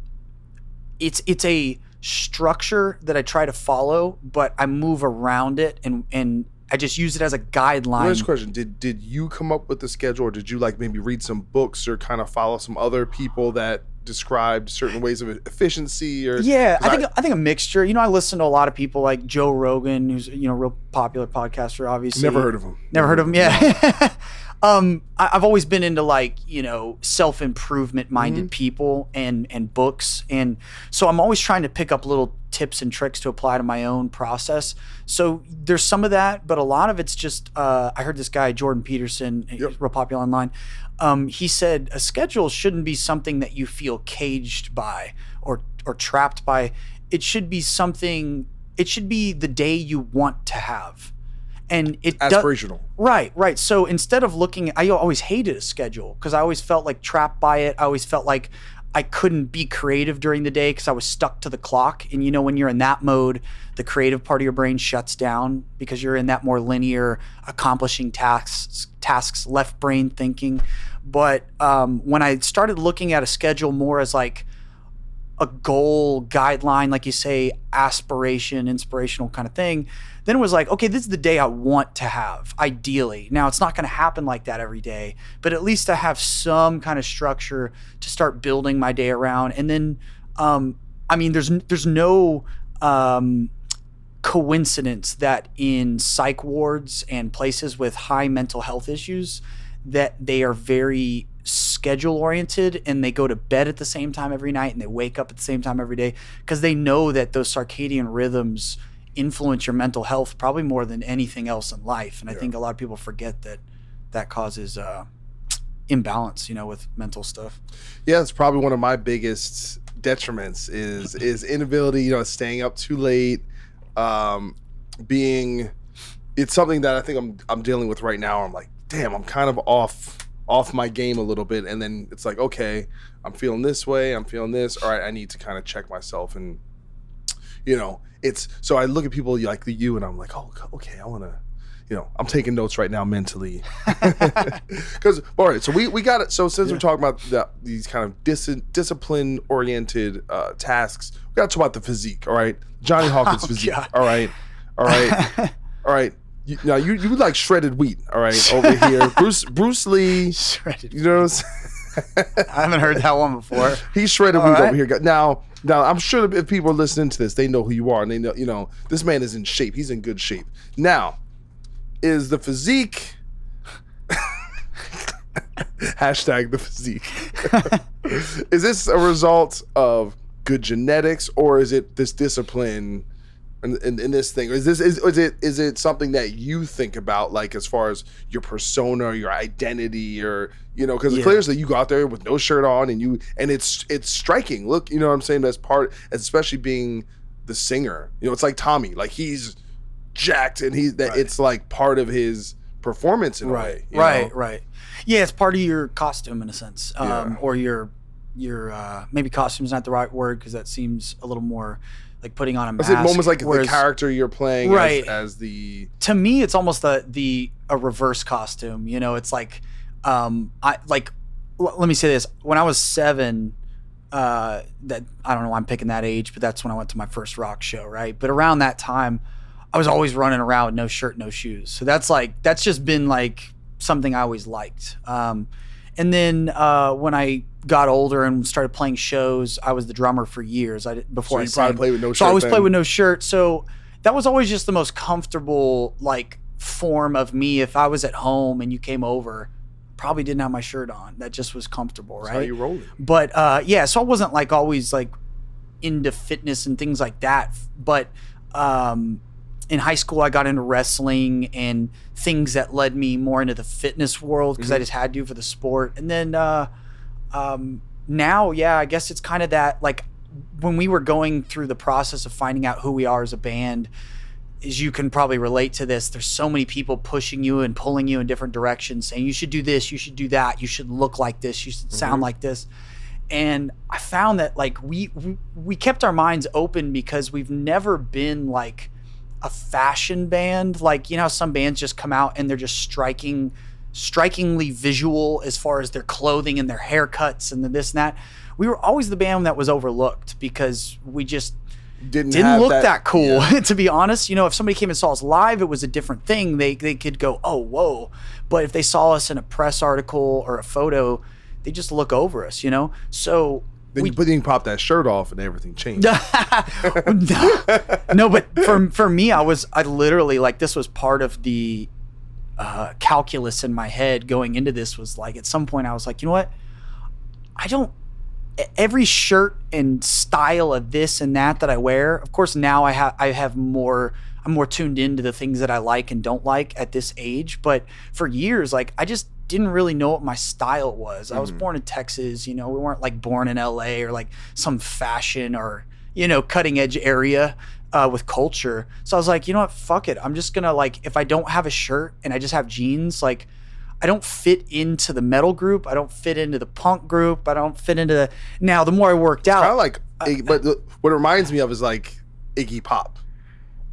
it's it's a structure that I try to follow, but I move around it and and I just use it as a guideline. Last question: Did did you come up with the schedule, or did you like maybe read some books or kind of follow some other people that described certain ways of efficiency? Or Yeah, I think I, think a mixture. You know, I listen to a lot of people like Joe Rogan, who's you know real popular podcaster. Obviously, never heard of him. Never heard of him. Yeah. um, I, I've always been into like you know self improvement minded people and and books, and so I'm always trying to pick up little tips and tricks to apply to my own process. So there's some of that, but a lot of it's just. Uh, I heard this guy Jordan Peterson, he's real popular online. Um, he said a schedule shouldn't be something that you feel caged by or or trapped by. It should be something. It should be the day you want to have and it does- Aspirational. right right so instead of looking i always hated a schedule because i always felt like trapped by it i always felt like i couldn't be creative during the day because i was stuck to the clock and you know when you're in that mode the creative part of your brain shuts down because you're in that more linear accomplishing tasks tasks left brain thinking but um, when i started looking at a schedule more as like a goal guideline, like you say, aspiration, inspirational kind of thing. Then it was like, okay, this is the day I want to have, ideally. Now, it's not going to happen like that every day, but at least I have some kind of structure to start building my day around. And then, um, I mean, there's there's no um, coincidence that in psych wards and places with high mental health issues, that they are very schedule oriented and they go to bed at the same time every night and they wake up at the same time every day because they know that those circadian rhythms influence your mental health probably more than anything else in life and i think a lot of people forget that that causes uh, imbalance you know with mental stuff Yeah, it's probably one of my biggest detriments is is inability, you know, staying up too late, um, being. It's something that I think I'm I'm dealing with right now. I'm like, damn, I'm kind of off off my game a little bit, and then it's like, okay, I'm feeling this way, I'm feeling this. All right, I need to kind of check myself, and you know, it's so I look at people like the you, and I'm like, oh, okay, I want to. You know, I'm taking notes right now mentally. Because all right, so we, we got it. So since we're talking about the, these kind of dis- discipline oriented uh, tasks, we got to talk about the physique. All right, Jonny Hawkins Oh, physique. God. All right, all right, all right. You, now you you like shredded wheat. All right, over here, Bruce Bruce Lee. Shredded You know what I'm saying? i haven't heard that one before He's shredded All wheat right. over here. Now, now I'm sure if people are listening to this, they know who you are, and they know you know this man is in shape. He's in good shape. Now, is the physique hashtag the physique? is this a result of good genetics, or is it this discipline? In, in, in this thing, is this is, is it is it something that you think about, like as far as your persona, your identity, or you know, because Yeah. clearly that you go out there with no shirt on and you and it's it's striking. Look, you know what I'm saying? That's part, especially being the singer. You know, it's like Tommy. Like he's jacked, and he's that. It's like part of his performance in a way. you right, know? right. Yeah, it's part of your costume in a sense, um, Yeah. or your your uh, maybe costume's not the right word because that seems a little more like putting on a mask. It's mask. almost like whereas the character you're playing Right. as, as the to me, it's almost the the a reverse costume. You know, it's like um, I like. l- let me say this: when I was seven, uh, that I don't know why I'm picking that age, but that's when I went to my first rock show, right? But around that time, I was always running around with no shirt, no shoes. So that's like that's just been like something I always liked. Um, and then uh, when I got older and started playing shows, I was the drummer for years. I before So I you probably sang. played with no shirt. So I always then. played with no shirt. So that was always just the most comfortable like form of me. If I was at home and you came over, probably didn't have my shirt on. That just was comfortable, That's right? you roll it. but uh, yeah, so I wasn't like always like into fitness and things like that. But um, in high school, I got into wrestling and things that led me more into the fitness world because I just had to for the sport. And then uh, um, now, yeah, I guess it's kind of that like when we were going through the process of finding out who we are as a band. As you can probably relate to this, there's so many people pushing you and pulling you in different directions, saying you should do this, you should do that, you should look like this, you should sound like this and I found that like we, we we kept our minds open because we've never been like a fashion band like you know some bands just come out and they're just striking strikingly visual as far as their clothing and their haircuts and the this and that. We were always the band that was overlooked because we just Didn't, didn't look that, cool yeah. to be honest. You know if somebody came and saw us live it was a different thing. They, they could go oh whoa. But if they saw us in a press article or a photo they just look over us you know? So Then we you, but then you pop that shirt off and everything changed. no, no, but for for me, I was I literally like this was part of the uh, calculus in my head going into this was like at some point I was like, you know what, I don't. Every shirt and style of this and that that I wear, of course, now I have I have more. I'm more tuned into the things that I like and don't like at this age. But for years, like I just didn't really know what my style was. I was born in Texas, you know, we weren't like born in LA or like some fashion or, you know, cutting edge area uh, with culture. So I was like, you know what, fuck it. I'm just gonna like, if I don't have a shirt and I just have jeans, like, I don't fit into the metal group. I don't fit into the punk group. I don't fit into the. Now, the more I worked out, Kind of like, Uh, but what it reminds me of is like Iggy Pop.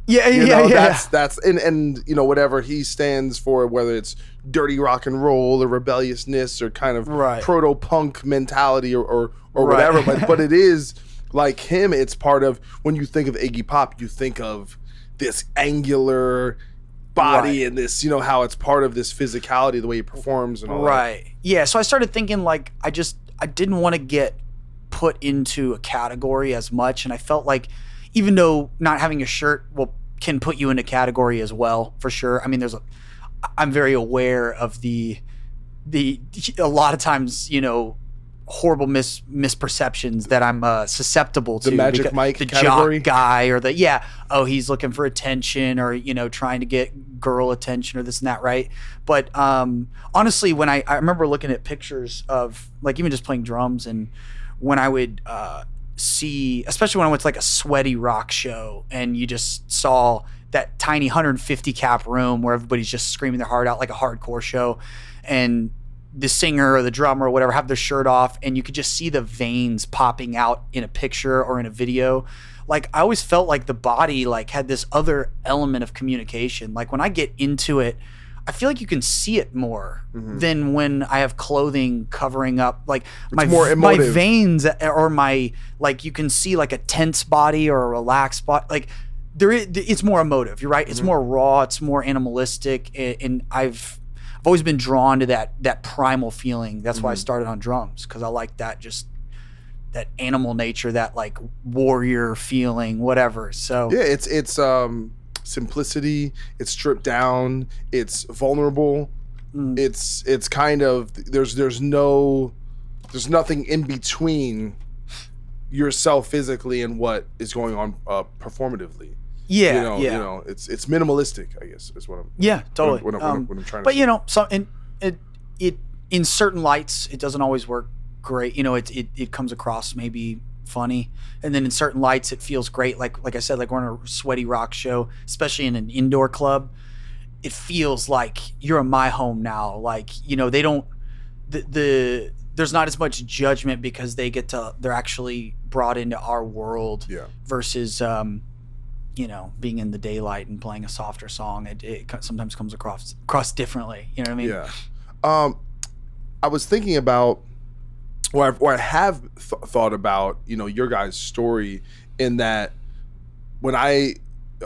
yeah, You yeah, know, yeah. that's that's and and you know whatever he stands for, whether it's dirty rock and roll or rebelliousness or kind of Right. proto punk mentality or or, or Right. whatever. But but it is like him. It's part of when you think of Iggy Pop, you think of this angular body Right. and this you know how it's part of this physicality, the way he performs and all that. Right. Yeah. So I started thinking like I just I didn't want to get put into a category as much, and I felt like even though not having a shirt will can put you in a category as well for sure. I mean, there's a I'm very aware of the the a lot of times you know horrible mis misperceptions that I'm uh, susceptible to The Magic Mike the category? jock guy or the yeah oh he's looking for attention or you know trying to get girl attention or this and that right but um honestly when I I remember looking at pictures of like even just playing drums and when I would uh see especially when I went to like a sweaty rock show and you just saw that tiny 150 cap room where everybody's just screaming their heart out like a hardcore show and the singer or the drummer or whatever have their shirt off and you could just see the veins popping out in a picture or in a video. Like i always felt like the body like had this other element of communication. Like when i get into it i feel like you can see it more mm-hmm. than when i have clothing covering up. Like my more my veins or my like you can see like a tense body or a relaxed body. Like there is, it's more emotive you're right? It's mm-hmm. more raw it's more animalistic and i've I've always been drawn to that that primal feeling. That's why I started on drums because I like that just that animal nature, that like warrior feeling, whatever. So Yeah, it's it's um simplicity, it's stripped down, it's vulnerable. Mm. It's it's kind of there's there's no there's nothing in between yourself physically and what is going on uh, performatively. Yeah, you know, yeah, you know, it's it's minimalistic, I guess, is what I'm yeah, totally. what I'm, what I'm, Um, what I'm trying to but say. you know, so in it it in certain lights, it doesn't always work great. You know, it it, it comes across maybe funny. And then in certain lights, it feels great. Like like I said, like we're on a sweaty rock show, especially in an indoor club. It feels like you're in my home now. Like you know, they don't the the there's not as much judgment because they get to they're actually brought into our world Yeah. versus um you know being in the daylight and playing a softer song it, it sometimes comes across across differently you know what i mean Yeah. Um, I was thinking about, or, I've, or I have th- thought about, you know, your guys' story in that when I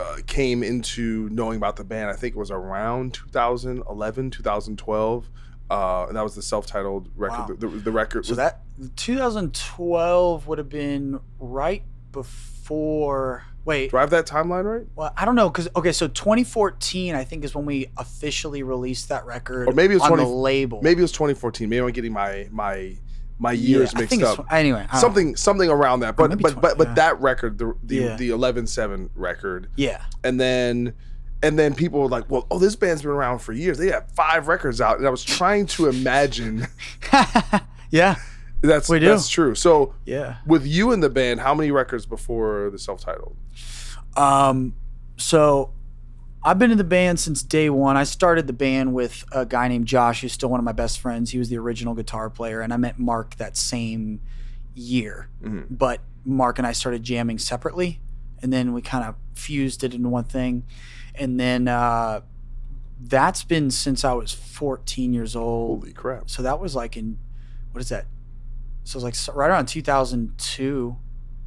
uh, came into knowing about the band, I think it was around 2011, 2012. Uh, and that was the self-titled record. Wow. The, the, the record so was that 2012 would have been right before wait Do I have that timeline right? well i don't know because okay so 2014 i think is when we officially released that record Or maybe it was on 20 the label Maybe it was 2014. Maybe I'm getting my my my Yeah, years I mixed up. anyway don't know. something something around that. But but 20, but but yeah. that record, the the Yeah. the 11-7 record, yeah and then and then people were like, "Well, oh, this band's been around for years. They have five records out." And I was trying to imagine yeah that's We do. that's true. So yeah with you in the band, how many records before the self-titled? Um, so I've been in the band since day one. I started the band with a guy named Josh, who's still one of my best friends. He was the original guitar player, and I met Mark that same year. Mhm. But Mark and I started jamming separately, and then we kind of fused it into one thing. And then uh, that's been since I was 14 years old. Holy crap! So that was like in what is that? So it was like right around 2002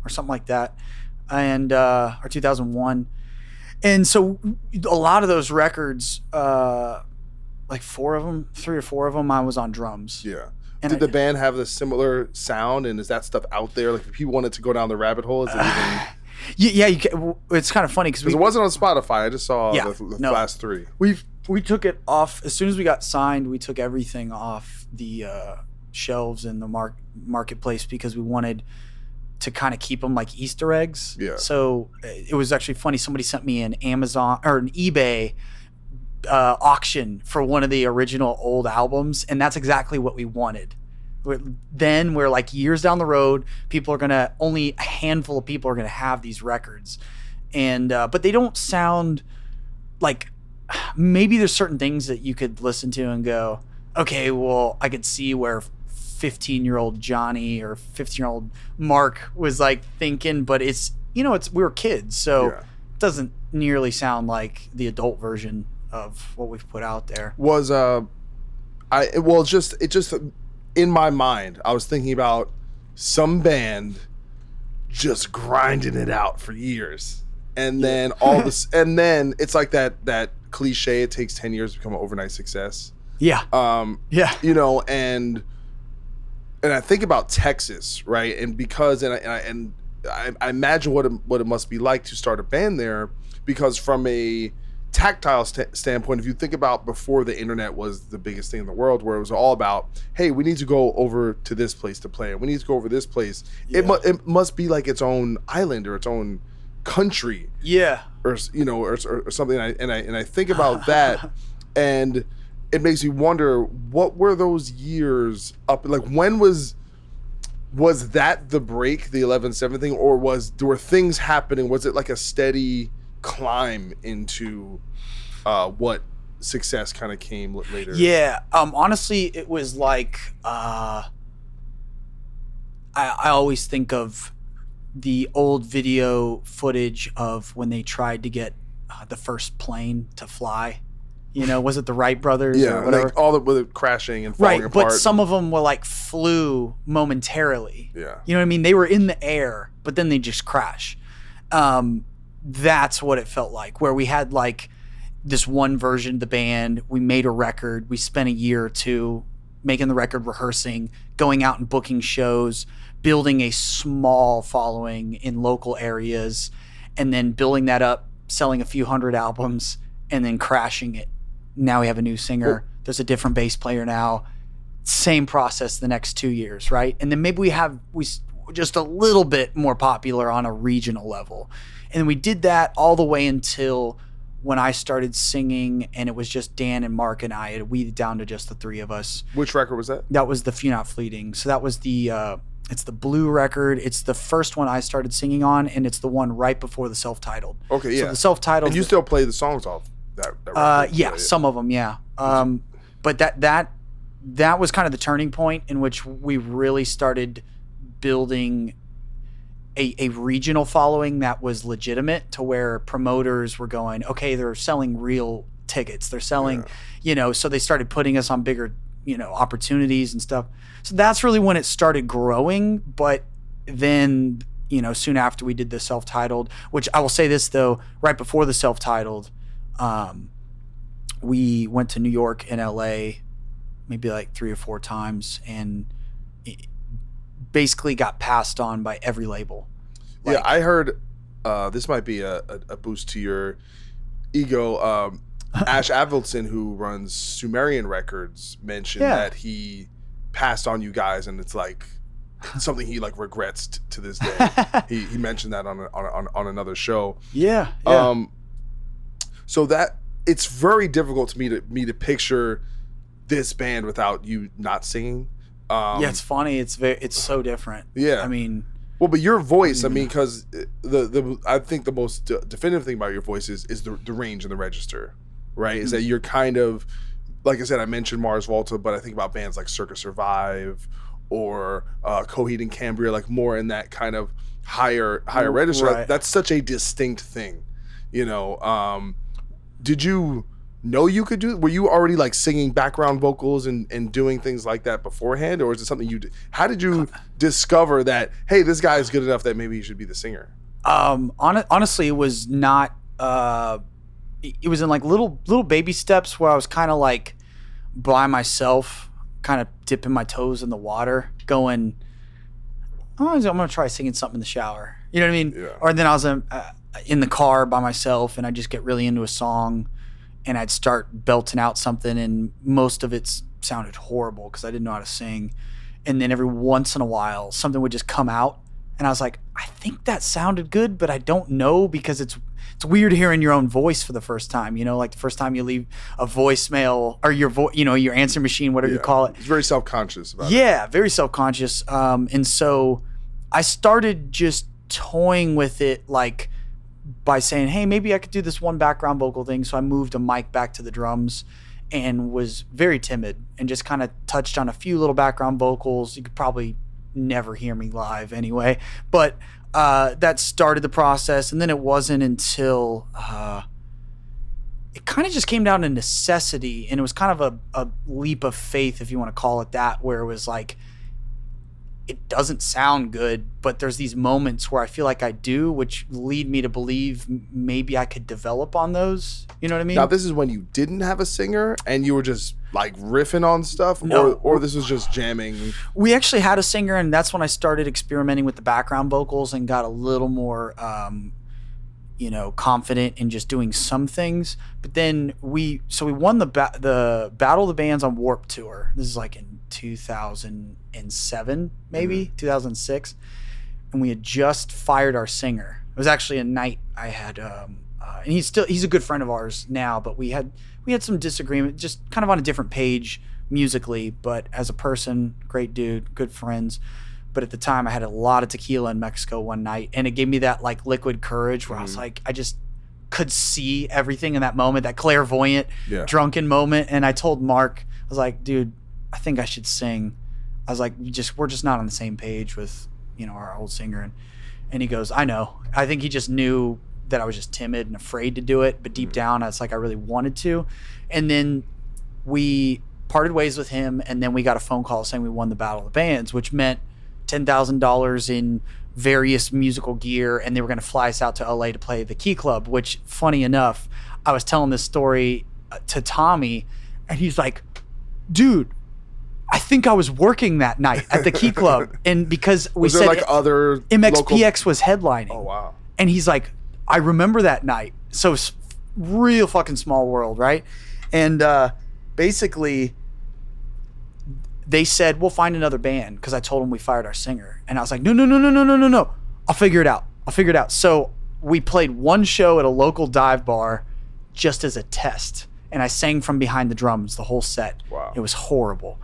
or something like that, and uh, or 2001. And so a lot of those records, uh, like four of them, three or four of them, I was on drums. Yeah. And Did I- the band have a similar sound, and is that stuff out there? Like, if people wanted to go down the rabbit hole, is it even? Yeah, you can, it's kind of funny because it wasn't on Spotify. I just saw Yeah, the, the no. last three. we we took it off as soon as we got signed. We took everything off the uh, shelves in the mark marketplace because we wanted to kind of keep them like Easter eggs. Yeah. So uh, it was actually funny. Somebody sent me an Amazon or an eBay uh, auction for one of the original old albums, and that's exactly what we wanted. We're- Then we're like years down the road, people are gonna only a handful of people are gonna have these records, and uh, but they don't sound like maybe there's certain things that you could listen to and go, okay, well, I could see where 15 year old Jonny or 15 year old Mark was like thinking, but it's, you know, it's, we were kids. So Yeah. it doesn't nearly sound like the adult version of what we've put out there. was uh I well just it just in my mind I was thinking about some band just grinding it out for years and then all this and then it's like that that cliche it takes 10 years to become an overnight success Yeah. um Yeah. you know and and I think about Texas right? And because and I, and I, and I, I imagine what it, what it must be like to start a band there because from a tactile st- standpoint if you think about before the internet was the biggest thing in the world where it was all about hey we need to go over to this place to play we need to go over this place. It, mu- it must be like its own island or its own country. Yeah. or you know or, or, or something. And I, and I and I think about that and it makes me wonder what were those years up like when was was that the break the 11-7 thing or was were things happening was it like a steady climb into uh what success kind of came later Yeah. Um, honestly, it was like uh, I, I always think of the old video footage of when they tried to get uh, the first plane to fly. You know, was it the Wright brothers yeah or whatever? like all the with it crashing and falling right, apart but some of them were like flew momentarily. yeah You know what I mean? They were in the air, but then they just crash. Um, that's what it felt like, where we had like this one version of the band. We made a record. We spent a year or two making the record, rehearsing, going out and booking shows, building a small following in local areas, and then building that up, selling a few hundred albums, and then crashing it. Now we have a new singer. There's a different bass player now same process the next two years, right? And then maybe we have we just a little bit more popular on a regional level, and we did that all the way until when I started singing, and it was just Dan and Mark and I. It weeded down to just the three of us. which record was that That was the Few Not Fleeting. So that was the uh, It's the blue record. It's the first one I started singing on, and it's the one right before the self-titled. Okay, So yeah. the self-titled. And you still play the songs off that. that Uh, yeah, some of them, yeah. Um, but that that that was kind of the turning point in which we really started building a, a regional following that was legitimate to where promoters were going, okay, they're selling real tickets. They're selling, you know, so they started putting us on bigger, you know, opportunities and stuff. So that's really when it started growing. But then, you know, soon after we did the self titled, which I will say this though, right before the self titled, um, we went to New York and LA maybe like three or four times and basically got passed on by every label. yeah, I heard. Uh, this might be a, a, boost to your ego. Um, Ash Avildsen, who runs Sumerian Records, mentioned Yeah. that he passed on you guys, and it's like something he like regrets t- to this day. he, he mentioned that on, a, on, a- on on another show. Yeah. yeah. Um, so that it's very difficult to me to me to picture this band without you not singing. Um, yeah, it's funny. It's very, it's so different. Yeah. I mean, Well, but your voice, I mean, because the the I think the most de- definitive thing about your voice is is the, the range and the register, right? Is that you're kind of like I said, I mentioned Mars Volta, but I think about bands like Circa Survive or uh, Coheed and Cambria, like more in that kind of higher higher register. Right. That's such a distinct thing, you know. Um, did you know you could do? Were you already like singing background vocals and, and doing things like that beforehand, or is it something you? Did? How did you discover that? Hey, this guy is good enough that maybe he should be the singer. um, hon- honestly, it was not. Uh, it it was in like little little baby steps where I was kind of like by myself, kind of dipping my toes in the water, going. Oh, I'm gonna try singing something in the shower. You know what I mean? Yeah. Or then I was um, uh, in the car by myself, and I just get really into a song, and I'd start belting out something, and most of it sounded horrible because I didn't know how to sing. And then every once in a while, something would just come out, and I was like, I think that sounded good, but I don't know because it's it's weird hearing your own voice for the first time. You know, like the first time you leave a voicemail or your voice, you know, your answer machine, whatever you call it. It's very self conscious about it. Yeah, very self conscious. Um, and so I started just toying with it, like by saying, "Hey, maybe I could do this one background vocal thing." So I moved a mic back to the drums and was very timid and just kind of touched on a few little background vocals. You could probably never hear me live anyway, but uh, that started the process. And then it wasn't until uh, it kind of just came down to necessity and it was kind of a, a leap of faith if you want to call it that where it was like it doesn't sound good but there's these moments where i feel like i do which lead me to believe maybe i could develop on those you know what i mean Now this is when you didn't have a singer and you were just like riffing on stuff, No. or or this was just jamming. we actually had a singer and that's when i started experimenting with the background vocals and got a little more um, you know confident in just doing some things but then we so we won the ba- the battle of the bands on Warped Tour this is like in 2007 maybe 2006 and we had just fired our singer. It was actually a night i had um, uh, and he's still he's a good friend of ours now but we had we had some disagreement just kind of on a different page musically but as a person great dude good friends. But at the time i had a lot of tequila in mexico one night and it gave me that like liquid courage where i was like i just could see everything in that moment that clairvoyant Yeah. drunken moment and i told mark i was like dude i think i should sing. I was like "You just we're just not on the same page with you know our old singer. And and he goes i know. I think he just knew that i was just timid and afraid to do it but deep down it's like i really wanted to. And then we parted ways with him and then we got a phone call saying we won the battle of the bands which meant $10000 in various musical gear and they were going to fly us out to la to play the key club which funny enough i was telling this story uh, to tommy and he's like dude i think i was working that night at the key club and because we Was said like other mxpx local- was headlining Oh wow. and he's like, I remember that night. So real fucking small world, right? And uh, basically, they said we'll find another band because I told them we fired our singer, and I was like, no, no, no, no, no, no, no, no. I'll figure it out. I'll figure it out. So we played one show at a local dive bar, just as a test, and I sang from behind the drums the whole set. Wow. It was horrible,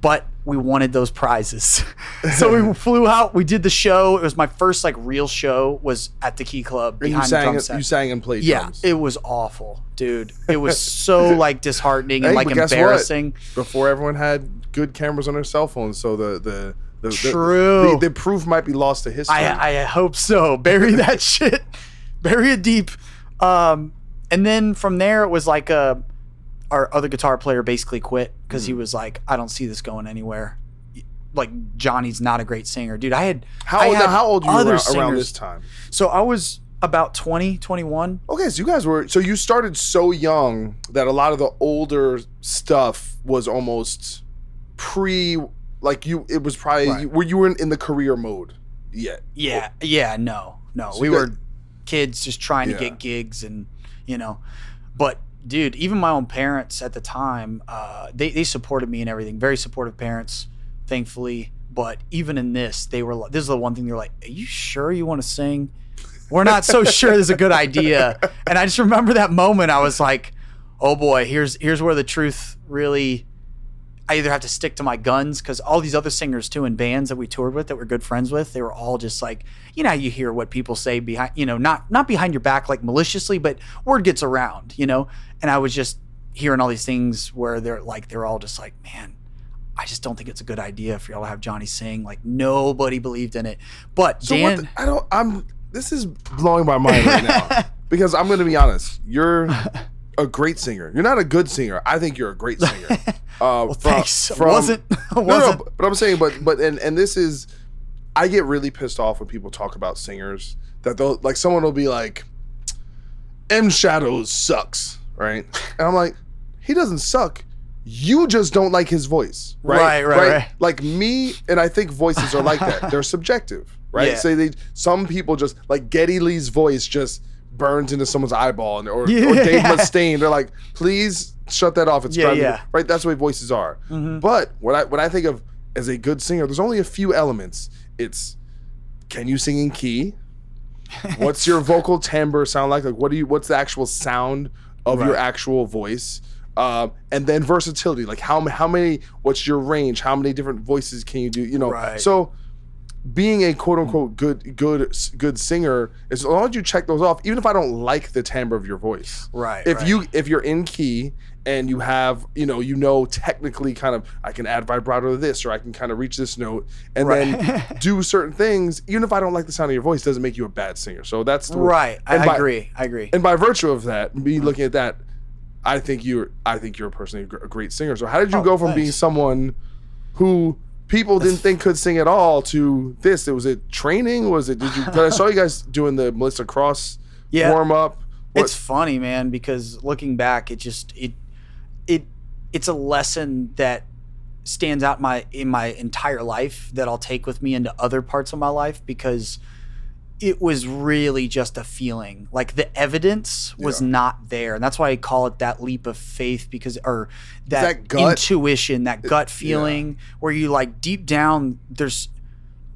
but we wanted those prizes. so we flew out. We did the show. It was my first like real show. Was at the Key Club behind the drum set. you sang and played yeah, drums. it was awful, dude. It was so like disheartening and Hey, like but guess what? embarrassing. Before everyone had good cameras on their cell phones, so the the the, the- True. the, the proof might be lost to history. I I hope so. Bury that shit. Bury it deep. Um, and then from there it was like uh, our other guitar player basically quit because Hmm. he was like, I don't see this going anywhere. Like Jonny's not a great singer, dude. I had how old, had how old were you other around, around this time? So I was about 20, 21. Okay, so you guys were so you started so young that a lot of the older stuff was almost pre like you it was probably Right. you, were you in, in the career mode yet. Yeah, yeah, no, no. So we were kids just trying to get gigs and you know, but dude, even my own parents at the time, uh, they they supported me and everything. Very supportive parents, thankfully. But even in this, they were like, this is the one thing they're like, "Are you sure you want to sing?" We're not so sure this is a good idea. And I just remember that moment. I was like, "Oh boy, here's here's where the truth really." I either have to stick to my guns because all these other singers too in bands that we toured with that we're good friends with, they were all just like, you know, you hear what people say behind, you know, not not behind your back like maliciously, but word gets around, you know. And I was just hearing all these things where they're like, they're all just like, man, I just don't think it's a good idea for y'all to have Jonny sing. Like nobody believed in it, but So Dan, the, I don't I'm this is blowing my mind right now because I'm going to be honest. You're a great singer. You're not a good singer. I think you're a great singer. Uh, well, thanks. wasn't No, no, wasn't but- I'm saying, but but and and this is, I get really pissed off when people talk about singers that they'll like someone will be like, M Shadows sucks, right? And I'm like, he doesn't suck. You just don't like his voice, right? Right, right, right. Like me, and I think voices are like that. They're subjective, right? Yeah. So they some people just like Geddy Lee's voice just burns into someone's eyeball, and or, or Yeah. Dave Mustaine. They're like, please shut that off. It's Yeah, driving me-" yeah. Mm-hmm. right. That's the way voices are. But what I what I think of as a good singer, there's only a few elements. It's can you sing in key? What's your vocal timbre sound like? Like what do you? What's the actual sound of your actual voice? Um, and then versatility, like how how many? What's your range? How many different voices can you do? You know, Right. so being a quote unquote good good good singer, as long as you check those off, even if I don't like the timbre of your voice, Right, If right. you if you're in key and you have you know you know technically kind of I can add vibrato to this or I can kind of reach this note and then do certain things, even if I don't like the sound of your voice, doesn't make you a bad singer. So that's the right. I, by- agree. I agree. And by virtue of that, me mm-hmm. looking at that, I think you're I think you're personally a great singer. So how did you Oh, go from being someone who people didn't think could sing at all to this? It Was it training? Was it did you? I saw you guys doing the Melissa Cross Yeah. warm up. What- It's funny, man, because looking back, it just it it it's a lesson that stands out my in my entire life that I'll take with me into other parts of my life because it was really just a feeling. Like the evidence was Yeah. not there. And that's why I call it that leap of faith because or that, that gut? intuition, that gut feeling where you like deep down there's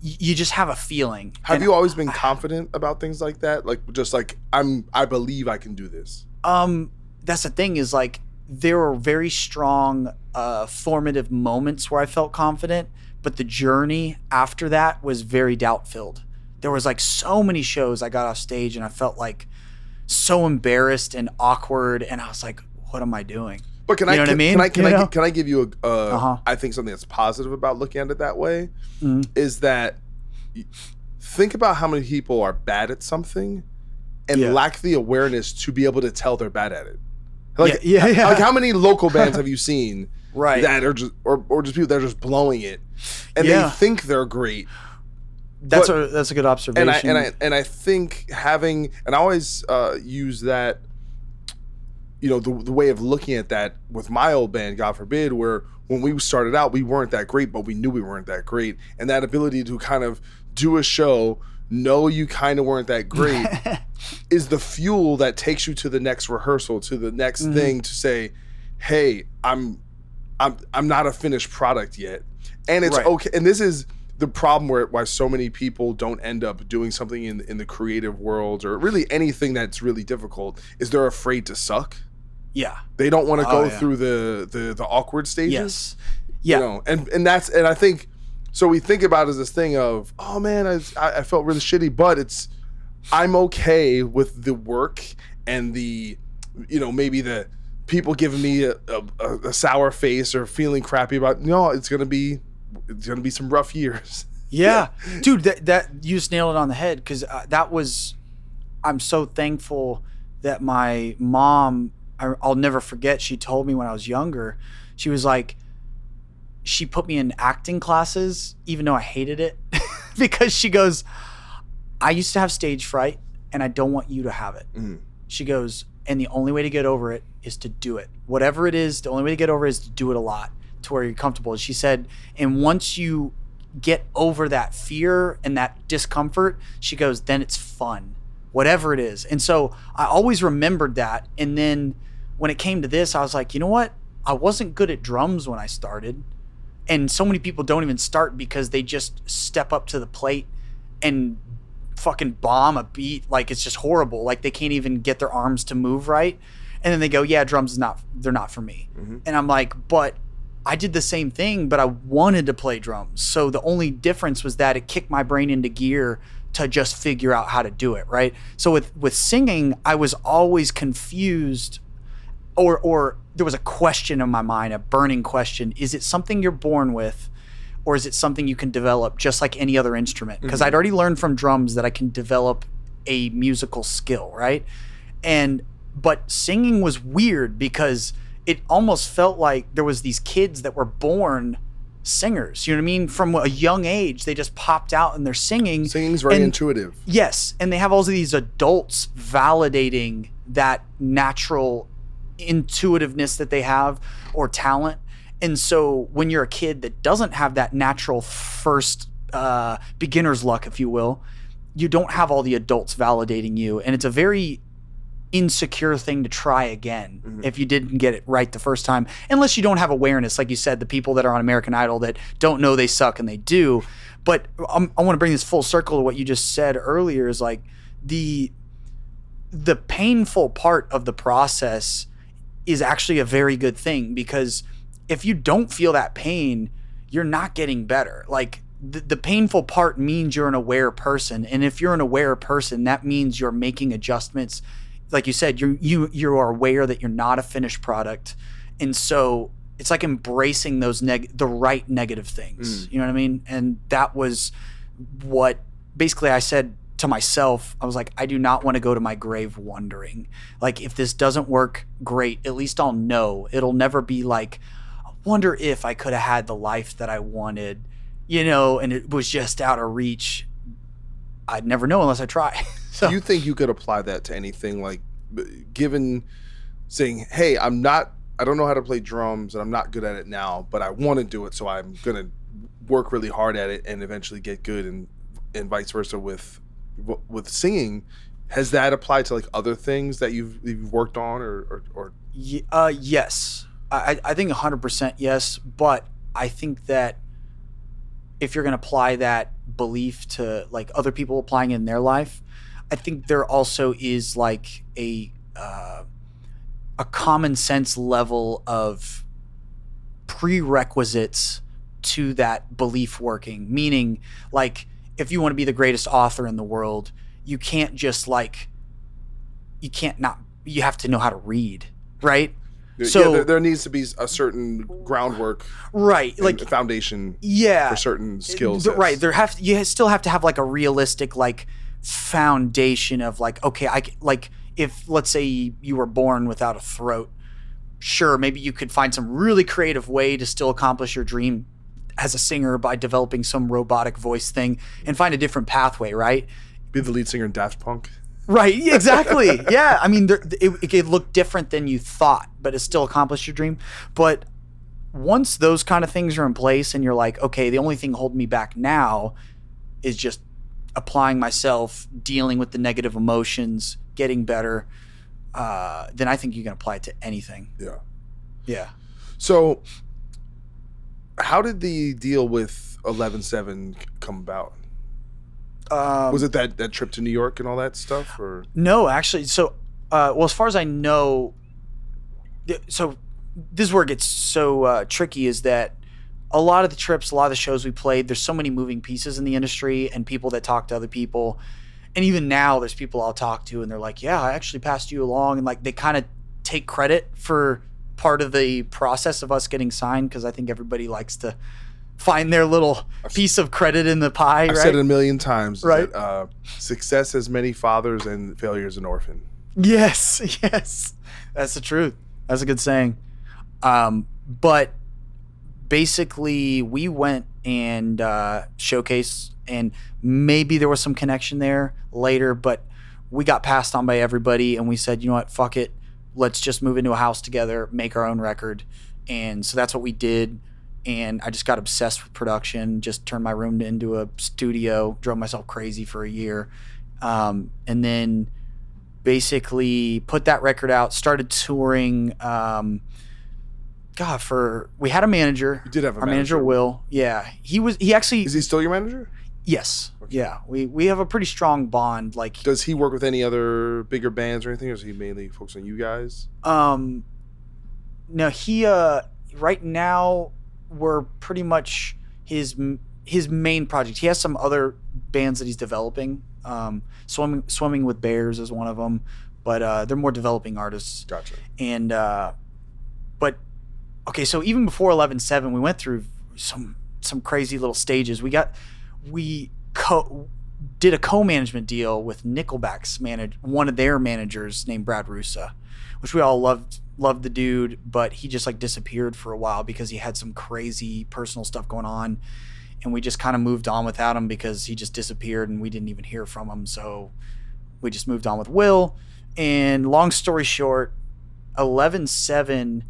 you just have a feeling. have And you always been confident about things like that? Like just like I'm I believe I can do this. um that's the thing is like there were very strong uh formative moments where i felt confident but the journey after that was very doubt filled there was like so many shows i got off stage and i felt like so embarrassed and awkward and i was like what am i doing But can You I know what I mean? can I can You I know? can I give you a uh, Uh-huh. I think something that's positive about looking at it that way Mhm. is that think about how many people are bad at something and Yeah. lack the awareness to be able to tell they're bad at it. Like, Yeah, yeah, yeah. like how many local bands have you seen Right. that are just or, or just people that are just blowing it and they think they're great that's but- a that's a good observation and I and I and I think having and I always uh, use that, you know, the the way of looking at that with my old band, God forbid, where when we started out, we weren't that great, but we knew we weren't that great, and that ability to kind of do a show, know you kind of weren't that great, is the fuel that takes you to the next rehearsal, to the next Mm-hmm. thing, to say, hey, I'm, I'm, I'm not a finished product yet, and it's Right. okay. And this is the problem where why so many people don't end up doing something in in the creative world or really anything that's really difficult is they're afraid to suck. yeah They don't want to Oh, go yeah. through the, the the awkward stages. Yes. Yeah. You know, and and that's and I think so. We think about it as this thing of, oh man, I, I I felt really shitty, but it's I'm okay with the work and the, you know, maybe the people giving me a, a, a sour face or feeling crappy about. No, it's gonna be it's gonna be some rough years. Yeah, dude, that that you just nailed it on the head because uh, that was. I'm so thankful that my mom. I, I'll never forget. She told me when I was younger. She was like, she put me in acting classes, even though I hated it, because she goes, I used to have stage fright, and I don't want you to have it. She goes, and the only way to get over it is to do it. Whatever it is, the only way to get over it is to do it a lot to where you're comfortable. She said, and once you get over that fear and that discomfort, she goes, then it's fun, whatever it is. And so I always remembered that. And then when it came to this, I was like, you know what? I wasn't good at drums when I started. And so many people don't even start because they just step up to the plate and fucking bomb a beat like it's just horrible like they can't even get their arms to move right and then they go yeah drums is not they're not for me mm-hmm. and i'm like but i did the same thing but i wanted to play drums so the only difference was that it kicked my brain into gear to just figure out how to do it right so with with singing i was always confused or or there was a question in my mind, a burning question: Is it something you're born with, or is it something you can develop just like any other instrument? Because mm-hmm. I'd already learned from drums that I can develop a musical skill, right? And but singing was weird because it almost felt like there was these kids that were born singers. You know what I mean? From a young age, they just popped out and they're singing. Singing's very And- intuitive. Yes, and they have all of these adults validating that natural intuitiveness that they have or talent. And so when you're a kid that doesn't have that natural first uh, beginner's luck, if you will, you don't have all the adults validating you. And it's a very insecure thing to try again if you didn't get it right the first time unless you don't have awareness like you said the people that are on american idol that don't know they suck and they do. But um, i want to bring this full circle to what you just said earlier is like the the painful part of the process is actually a very good thing because if you don't feel that pain you're not getting better. Like the, the painful part means you're an aware person and if you're an aware person that means you're making adjustments like you said you you you are aware that you're not a finished product. And so it's like embracing those neg the right negative things. Mm. You know what i mean? And that was what basically i said to myself i was like i do not want to go to my grave wondering. Like if this doesn't work great at least i'll know. It'll never be like i wonder if i could have had the life that i wanted you know and it was just out of reach. I'd never know unless i try so Do you think you could apply that to anything like given saying, "Hey, I'm not I don't know how to play drums and I'm not good at it now, but I want to do it, so I'm going to work really hard at it and eventually get good and and vice versa with with singing." Has that applied to like other things that you've you've worked on or or, or uh, yes, I, I I think 100% yes, but I think that if you're going to apply that belief to like other people applying it in their life, I think there also is like a uh, a common sense level of prerequisites to that belief working. Meaning, like if you want to be the greatest author in the world, you can't just like you can't not you have to know how to read, right? so yeah, there, there needs to be a certain groundwork right, like foundation yeah, for certain skills. Right. There have you still have to have like a realistic like foundation of like okay, i like if let's say you were born without a throat, sure, maybe you could find some really creative way to still accomplish your dream as a singer by developing some robotic voice thing and find a different pathway, right? Be the lead singer in Daft Punk. Right, exactly. yeah, I mean, there, it, it could look different than you thought, but it still accomplished your dream. But once those kind of things are in place, and you're like, okay, the only thing holding me back now is just applying myself, dealing with the negative emotions, getting better. Uh, then I think you can apply it to anything. Yeah. Yeah. So, how did the deal with Eleven Seven come about? Um, Was it that that trip to New York and all that stuff, or No, actually. So, uh, well, as far as I know, so this is where it gets so uh, tricky is that a lot of the trips, a lot of the shows we played, there's so many moving pieces in the industry and people that talk to other people. And even now, there's people I'll talk to and they're like, yeah, I actually passed you along. And like they kind of take credit for part of the process of us getting signed because I think everybody likes to find their little piece of credit in the pie. I've right? said it a million times. Right. That, uh, success has many fathers and failure is an orphan. Yes, yes, that's the truth. That's a good saying. Um, but basically, we went and uh, showcased, and maybe there was some connection there later, but we got passed on by everybody, and we said, you know what, fuck it, let's just move into a house together, make our own record, and so that's what we did. And I just got obsessed with production. Just turned my room into a studio. Drove myself crazy for a year, um, and then basically put that record out, started touring. Um, God, for we had a manager. You did have a manager. our manager, manager. Will. Yeah, he was. He actually. Is he still your manager? yes. Yeah. We we have a pretty strong bond. Like, Does he work with any other bigger bands or anything, or is he mainly focused on you guys? um, no, he uh, right now we're pretty much his his main project. He has some other bands that he's developing. Um, swimming swimming with bears is one of them, but uh, they're more developing artists. Gotcha. and uh but okay so even before 11-7 we went through some some crazy little stages. We got we co did a co-management deal with nickelback's manage one of their managers named brad russa which we all loved loved the dude but he just like disappeared for a while because he had some crazy personal stuff going on and we just kind of moved on without him because he just disappeared and we didn't even hear from him so we just moved on with will. And long story short 11-7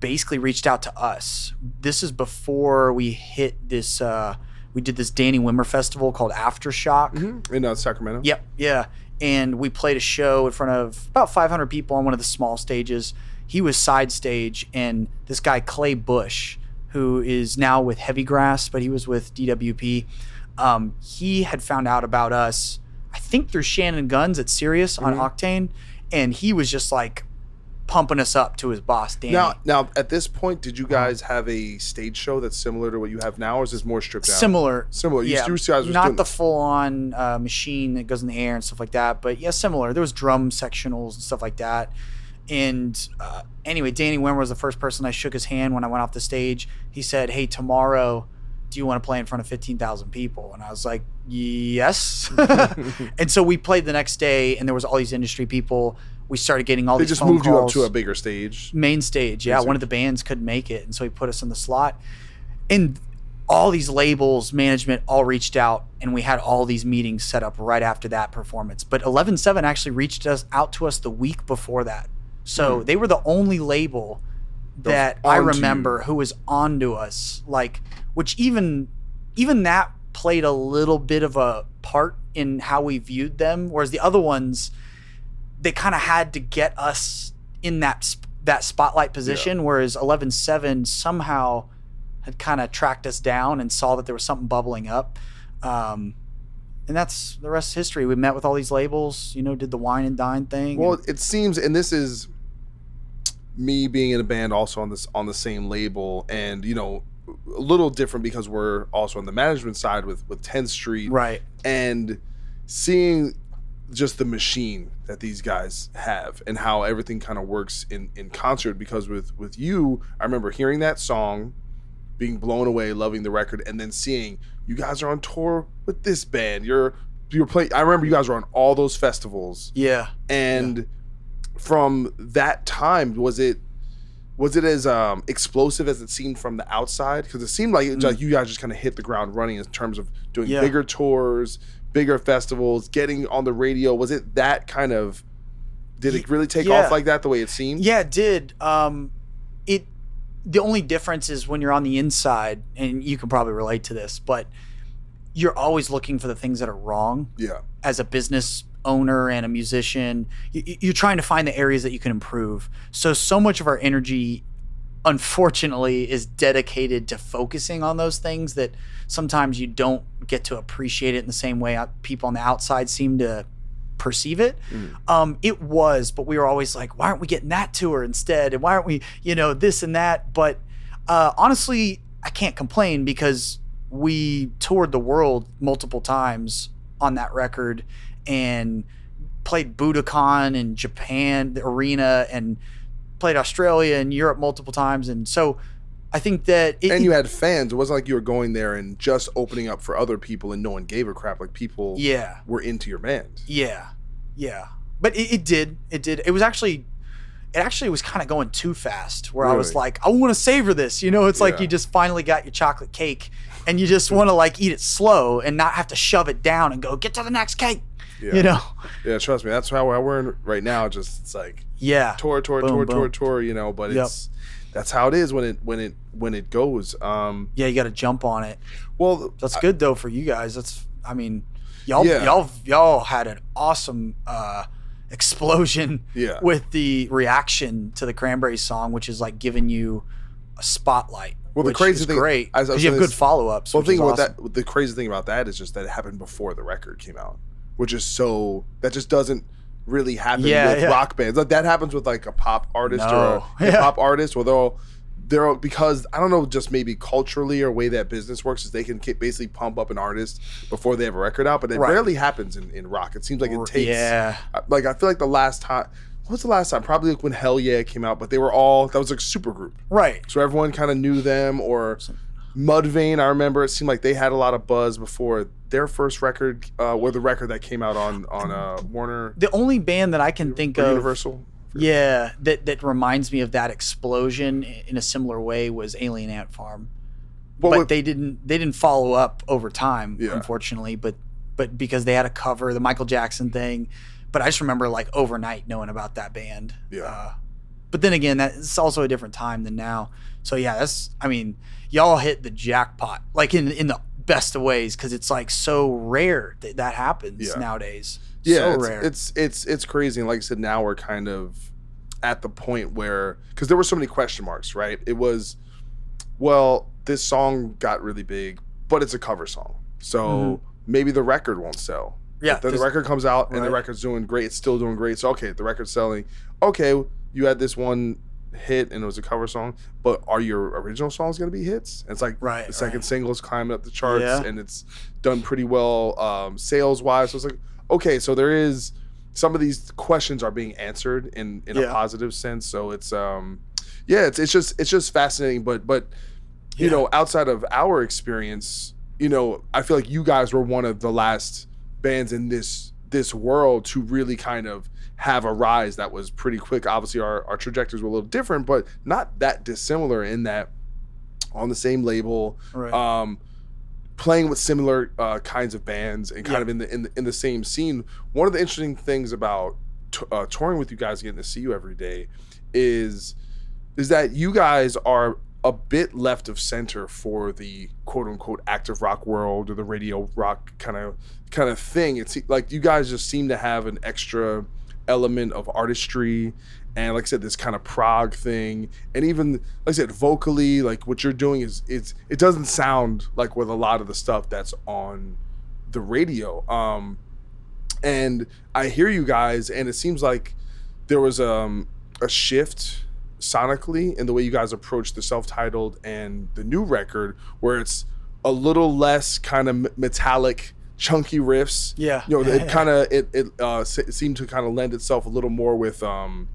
basically reached out to us this is before we hit this uh we did this danny wimmer festival called aftershock In uh, Sacramento. Yep, yeah. And we played a show in front of about 500 people on one of the small stages. He was side stage, and this guy Clay Bush, who is now with Heavy Grass, but he was with DWP. Um, he had found out about us, I think through Shannon Gunz at Sirius on Octane, and he was just like pumping us up to his boss, Danny. Now, now at this point, did you guys have a stage show that's similar to what you have now, or is this more stripped down? Similar. Similar. You, yeah, you guys were not the full on uh, machine that goes in the air and stuff like that, but yeah, similar. There was drum sectionals and stuff like that. And uh, anyway, Danny Wimmer was the first person I shook his hand when I went off the stage. He said, "Hey, tomorrow, do you want to play in front of fifteen thousand people?" And I was like, "Yes." and so we played the next day, and there was all these industry people. We started getting all They these just phone moved you up to a bigger stage. main stage. Yeah, Main one of the bands couldn't make it, and so he put us in the slot. And all these labels, management, all reached out, and we had all these meetings set up right after that performance. But Eleven Seven actually reached us out to us the week before that, so hmm. they were the only label that I remember you. who was onto us. Like, which even even that played a little bit of a part in how we viewed them, whereas the other ones they kind of had to get us in that sp- that spotlight position whereas 11-7 somehow had kind of tracked us down and saw that there was something bubbling up. Um, and that's the rest is history. We met with all these labels you know did the wine and dine thing Well, it seems, and this is me being in a band also on this on the same label, and you know, a little different because we're also on the management side with with 10th Street, right. and seeing just the machine that these guys have and how everything kind of works in in concert because with with you i remember hearing that song being blown away loving the record and then seeing you guys are on tour with this band. You're you're playing i remember you guys were on all those festivals. Yeah. And from that time was it was it as um, explosive as it seemed from the outside? Because it seemed like, it, like you guys just kind of hit the ground running in terms of doing Mm. Yeah. bigger tours bigger festivals getting on the radio was it that kind of did it really take yeah. off like that the way it seemed Yeah, it did. Um, it the only difference is when you're on the inside, and you can probably relate to this, but you're always looking for the things that are wrong. yeah As a business owner and a musician, you, you're trying to find the areas that you can improve. So so much of our energy, unfortunately, is dedicated to focusing on those things that sometimes you don't get to appreciate it in the same way uh, people on the outside seem to perceive it. Um, it was, but we were always like, why aren't we getting that tour instead? And why aren't we, you know, this and that? But uh, honestly, I can't complain because we toured the world multiple times on that record and played Budokan in Japan, the arena, and played Australia and Europe multiple times. And so I think that it, and you had fans. It wasn't like you were going there and just opening up for other people and no one gave a crap. Like people yeah, were into your band. yeah, yeah. But it, it did, it did. It was actually, it actually was kind of going too fast. Where I was like, I want to savor this. You know, it's like you just finally got your chocolate cake, and you just want to like eat it slow and not have to shove it down and go get to the next cake. Yeah. You know, Yeah, trust me. That's how we're in right now. Just it's like yeah, tour, tour, Boom, tour, boom. tour, tour. You know, but Yep. it's that's how it is when it when it when it goes. Um, yeah. You got to jump on it. well, That's I- good though for you guys. That's I mean, y'all Yeah. y'all y'all had an awesome uh explosion Yeah. with the reaction to the Cranberries song, which is like giving you a spotlight. Well, the crazy is thing- great because you have good follow ups. Well, the thing about that, the crazy thing about that is just that it happened before the record came out, which is so that just doesn't really happen Yeah, with yeah. rock bands. Like that happens with like a pop artist or a hip hop artist, where they'll they're because I don't know, just maybe culturally or way that business works is they can basically pump up an artist before they have a record out, but it Right. rarely happens in, in rock. It seems like it takes yeah. Uh, like I feel like the last time. What was the last time? Probably like when Hellyeah came out, but they were all that was like super group. Right. So everyone kind of knew them or Mudvayne, I remember it seemed like they had a lot of buzz before their first record, uh, or the record that came out on on uh, Warner The only band that I can think of Universal. Yeah, that that reminds me of that explosion in a similar way was Alien Ant Farm. Well, but with- they didn't they didn't follow up over time, Yeah. unfortunately. But but because they had a cover, the Michael Jackson thing. But I just remember like overnight knowing about that band. Yeah. Uh, but then again, that's also a different time than now. So yeah, that's I mean, y'all hit the jackpot like in in the best of ways because it's like so rare that that happens Yeah. nowadays. yeah, so it's, rare. it's it's it's crazy. And like I said, now we're kind of at the point where because there were so many question marks, right? It was, well, this song got really big, but it's a cover song, so maybe the record won't sell. Mm-hmm. Yeah, But then the record comes out and the record's doing great. It's still doing great. So okay, the record's selling. Okay, you had this one hit and it was a cover song, but are your original songs going to be hits? And it's like Right, the second right. is climbing up the charts Yeah. and it's done pretty well um, sales wise. So it's like okay, so there is some of these questions are being answered in in a positive sense. So it's um yeah, it's it's just it's just fascinating. But but you Yeah. know, outside of our experience, you know, I feel like you guys were one of the last bands in this this world to really kind of have a rise that was pretty quick. Obviously, our our trajectories were a little different, but not that dissimilar in that on the same label, Right. um, playing with similar uh, kinds of bands and kind Yeah. of in the, in the in the same scene. One of the interesting things about t- uh, touring with you guys, getting to see you every day, is is that you guys are a bit left of center for the quote unquote active rock world or the radio rock kind of kind of thing. It's like you guys just seem to have an extra element of artistry and like I said, this kind of prog thing, and even like I said, vocally, like what you're doing is it's it doesn't sound like with a lot of the stuff that's on the radio. Um, and I hear you guys, and it seems like there was um, a shift sonically in the way you guys approach the self-titled and the new record, where it's a little less kind of metallic, chunky riffs. Yeah. you know, it kind of it it uh, se- seemed to kind of lend itself a little more with um,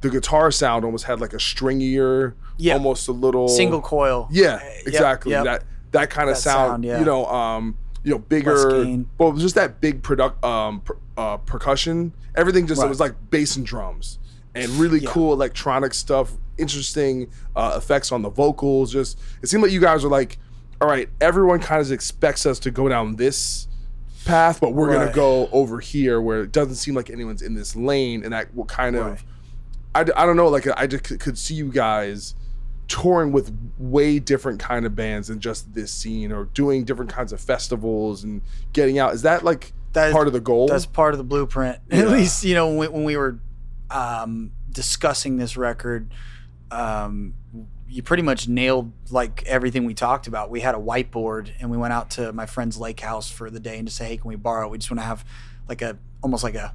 the guitar sound. Almost had like a stringier, Yeah. almost a little Single coil. yeah, Uh, yep, exactly. yep. That that kind of sound, sound, yeah. you know, um, you know, bigger. Well, just that big product, um, per, uh, percussion. Everything just it Right. was like bass and drums, and really Yeah. cool electronic stuff. Interesting uh, effects on the vocals. Just it seemed like you guys were like, all right, everyone kind of expects us to go down this path, but we're gonna go over here where it doesn't seem like anyone's in this lane, and that will kind of. Right. I, d- I don't know like I just could- see you guys touring with way different kind of bands than just this scene or doing different kinds of festivals and getting out is that like That is- part of the goal That's part of the blueprint. Yeah. At least you know when, when we were um, discussing this record, um, you pretty much nailed like everything we talked about. We had a whiteboard and we went out to my friend's lake house for the day and just say, "Hey, can we borrow?" We just want to have like a almost like a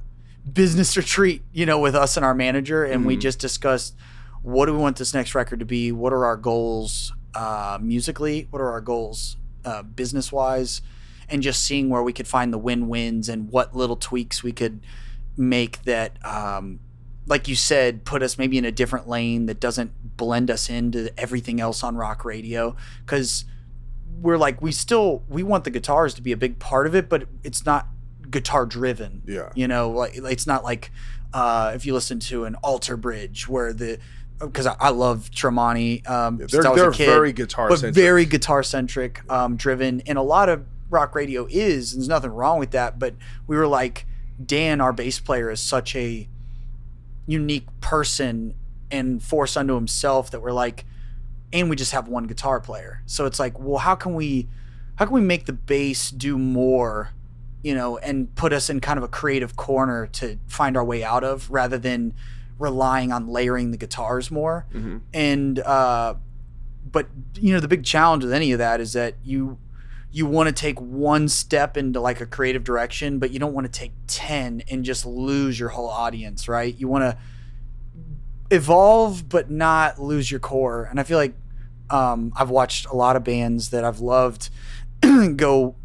business retreat, you know, with us and our manager, and we Mhm. just discussed what do we want this next record to be, what are our goals, uh, musically? What are our goals uh, business wise? And just seeing where we could find the win wins and what little tweaks we could make that, um, like you said, put us maybe in a different lane that doesn't blend us into everything else on rock radio. Because we're like, we still, we want the guitars to be a big part of it, but it's not guitar driven. Yeah. You know, like it's not like uh, if you listen to an Alter Bridge where the because I, I love Tremonti. Um, Yeah, they're- I was they're kid, very guitar-centric. but very guitar centric, um, driven, and a lot of rock radio is. And there's nothing wrong with that, but we were like, Dan, our bass player, is such a unique person and force unto himself that we're like, and we just have one guitar player. So it's like, well, how can we, how can we make the bass do more, you know, and put us in kind of a creative corner to find our way out of, rather than relying on layering the guitars more. And uh, but you know, the big challenge with any of that is that you you want to take one step into like a creative direction, but you don't want to take 10 and just lose your whole audience, right? You want to evolve, but not lose your core. And I feel like um, I've watched a lot of bands that I've loved go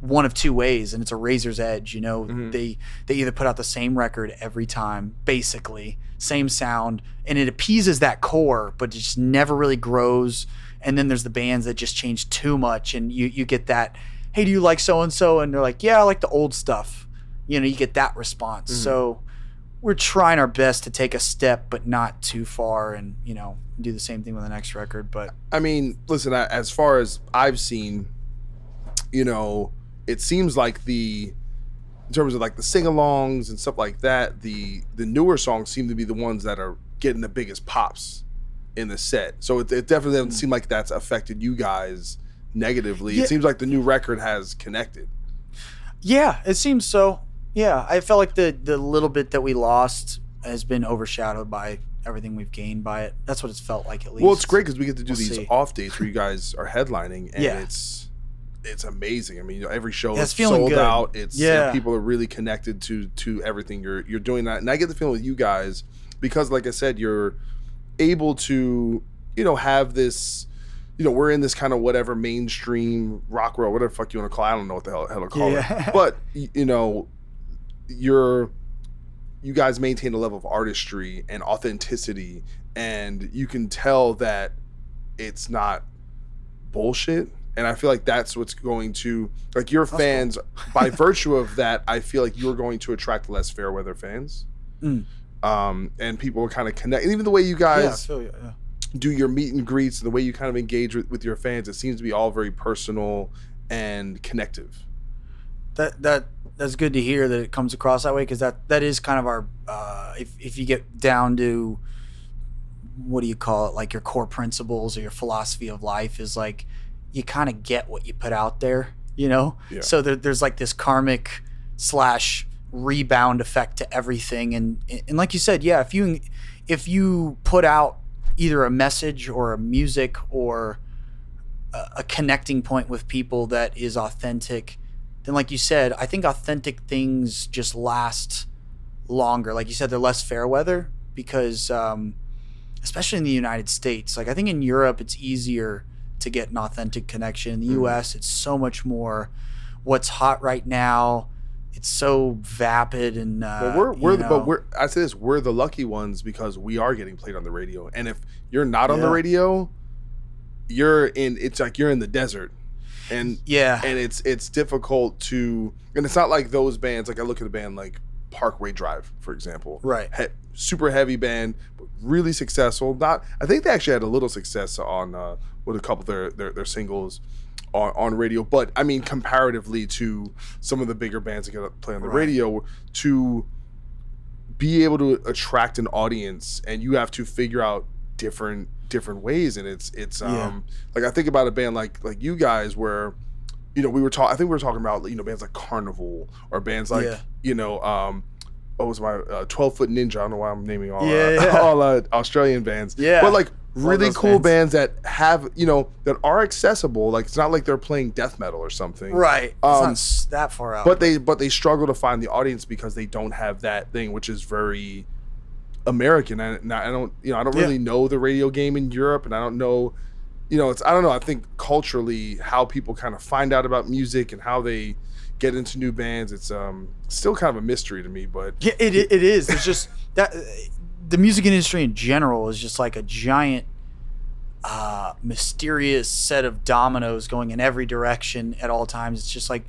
one of two ways, and it's a razor's edge. You know, they they either put out the same record every time, basically same sound, and it appeases that core, but it just never really grows. And then there's the bands that just change too much, and you you get that, hey, do you like so and so? And they're like, yeah, I like the old stuff. You know, you get that response. Mm-hmm. So we're trying our best to take a step, but not too far, and you know, do the same thing with the next record. But I mean, listen, I- as far as I've seen, you know, it seems like the in terms of like the sing-alongs and stuff like that, the the newer songs seem to be the ones that are getting the biggest pops in the set. So it, it definitely doesn't hmm. seem like that's affected you guys negatively. Yeah. It seems like the new record has connected. Yeah, it seems so. Yeah, I felt like the the little bit that we lost has been overshadowed by everything we've gained by it. That's what it's felt like at least. Well, it's great because we get to do We'll these see. off dates where you guys are headlining, and Yeah. it's it's amazing. I mean, you know, every show Yeah, is sold good. out. It's you know, people are really connected to to everything you're you're doing that, and I get the feeling with you guys because, like I said, you're able to you know have this. You know, we're in this kind of whatever mainstream rock world, whatever the fuck you want to call. it. I don't know what the hell, hell to call Yeah. it, but you know, you're you guys maintain a level of artistry and authenticity and you can tell that it's not bullshit and i feel like that's what's going to like your fans by virtue of that i feel like you're going to attract less fair weather fans Mm. Um and people will kind of connect and even the way you yeah, guys you. Yeah. do your meet and greets the way you kind of engage with, with your fans it seems to be all very personal and connective that that that's good to hear that it comes across that way because that that is kind of our uh, if if you get down to what do you call it like your core principles or your philosophy of life is like you kind of get what you put out there you know Yeah. so there, there's like this karmic slash rebound effect to everything. And and like you said yeah if you if you put out either a message or a music or a, a connecting point with people that is authentic then like you said i think authentic things just last longer. Like you said they're less fair weather because um, especially in the united states like i think in europe it's easier to get an authentic connection. In the us it's so much more what's hot right now it's so vapid and uh, Well, we're we're the, know, but we're I say this we're the lucky ones because we are getting played on the radio. And if you're not on the radio, you're in. It's like you're in the desert, and yeah and it's it's difficult to. And it's not like those bands. Like I look at a band like Parkway Drive, for example. Right. He, super heavy band, really successful. Not. I think they actually had a little success on uh, with a couple of their their, their singles. On, on radio, but I mean, comparatively to some of the bigger bands that get to play on the Right. radio, to be able to attract an audience and you have to figure out different different ways and it's it's um Yeah. like I think about a band like like you guys where you know we were talking I think we were talking about you know bands like Karnivool or bands like Yeah. you know um what was my uh, 12 foot ninja I don't know why I'm naming all Yeah, uh, all uh, Australian bands Yeah. but like really cool bands. bands that have you know that are accessible like it's not like they're playing death metal or something right it's Um, not that far out but they but they struggle to find the audience because they don't have that thing which is very american and I, don't you know i don't Yeah. really know the radio game in europe and i don't know you know, it's I don't know. I think culturally, how people kind of find out about music and how they get into new bands, it's um still kind of a mystery to me. But Yeah, it, it is. Just that the music industry in general is just like a giant, uh, mysterious set of dominoes going in every direction at all times. It's just like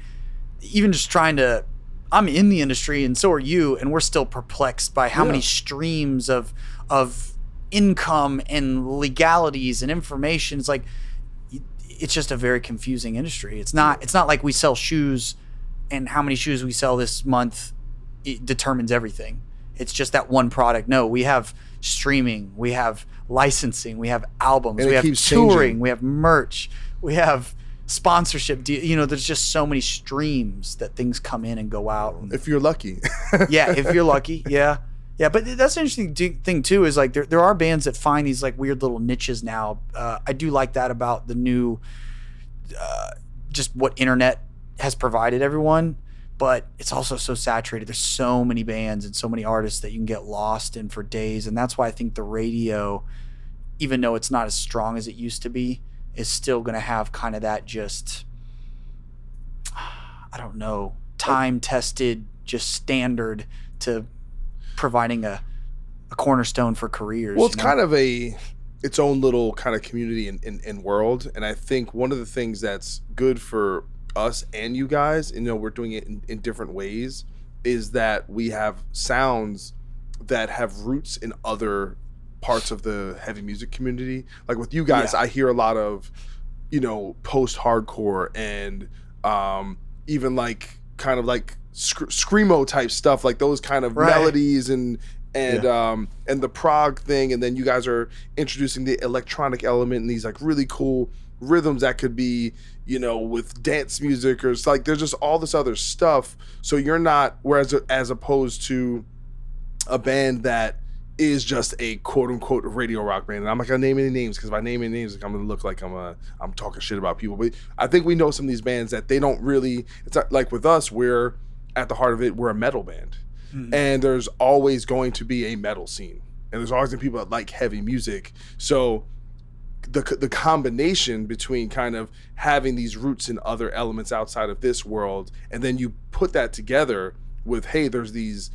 even just trying to. I'm in the industry, and so are you, and we're still perplexed by how Yeah. many streams of of income and legalities and information. It's like it's just a very confusing industry. It's not. It's not like we sell shoes, and how many shoes we sell this month it determines everything. It's just that one product. No, we have streaming, we have licensing, we have albums, we have touring, changing. we have merch, we have sponsorship. You know, there's just so many streams that things come in and go out. If you're lucky, yeah, if you're lucky, yeah. Yeah, but that's an interesting thing too. Is like there, there are bands that find these like weird little niches now. Uh, I do like that about the new, uh, just what internet has provided everyone. But it's also so saturated. There's so many bands and so many artists that you can get lost in for days, and that's why I think the radio, even though it's not as strong as it used to be, is still going to have kind of that just, I don't know, time tested, just standard to providing a, a cornerstone for careers. Well, it's you know? kind of a its own little kind of community and, and, and world. And I think one of the things that's good for us and you guys, and, you know, we're doing it in, in different ways, is that we have sounds that have roots in other parts of the heavy music community. Like with you guys, Yeah. I hear a lot of, you know, post hardcore and um, even like kind of like sc- screamo type stuff, like those kind of Right. melodies and and um and the prog thing, and then you guys are introducing the electronic element and these like really cool rhythms that could be you know with dance music or it's like there's just all this other stuff so you're not whereas as opposed to a band that is just a quote unquote radio rock band. And I'm not gonna name any names because if I name any names, like, I'm gonna look like I'm a I'm talking shit about people. But I think we know some of these bands that they don't really. It's not, like with us, we're at the heart of it. We're a metal band, hmm. and there's always going to be a metal scene, and there's always gonna be people that like heavy music. So the the combination between kind of having these roots in other elements outside of this world, and then you put that together with hey, there's these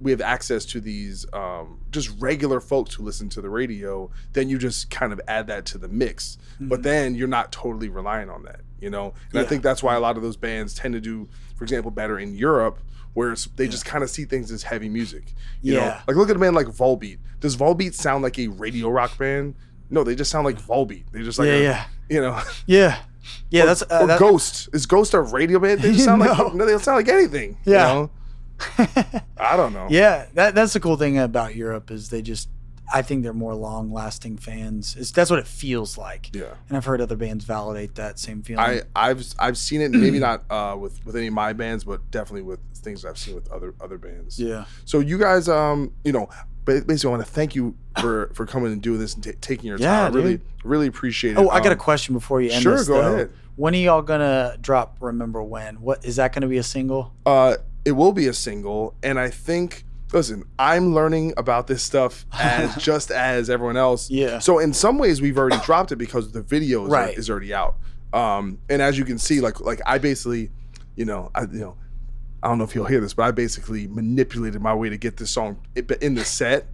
we have access to these um, just regular folks who listen to the radio, then you just kind of add that to the mix. But then you're not totally relying on that, you know. And I think that's why a lot of those bands tend to do, for example, better in Europe, where it's, they just kind of see things as heavy music. You know, Yeah. like look at a band like Volbeat. Does Volbeat sound like a radio rock band? No, they just sound like Volbeat. They just like Yeah, a- yeah. you know. yeah, yeah. or, that's uh, or that- Ghost. Is Ghost a radio band? They just sound No. like no, they don't sound like anything. you Yeah. know? I don't know. Yeah, that that's the cool thing about Europe is they just I think they're more long lasting fans. It's, that's what it feels like. Yeah. And I've heard other bands validate that same feeling. I I've I've seen it maybe not uh, with with any of my bands, but definitely with things I've seen with other other bands. yeah. So you guys, um, you know, ba- basically, I want to thank you for for coming and doing this and ta taking your Yeah, time. I really really appreciate it. Oh, I got a Um, question before you end sure, this. go though. ahead. When are y'all gonna drop Remember When? What is that gonna be a single? Uh, it will be a single, and I think. Listen, I'm learning about this stuff as just as everyone else. Yeah. So in some ways, we've already dropped it because the video is, Right. is already out. Um, and as you can see, like like I basically, you know, I you know, I don't know if you'll hear this, but I basically manipulated my way to get this song in the set.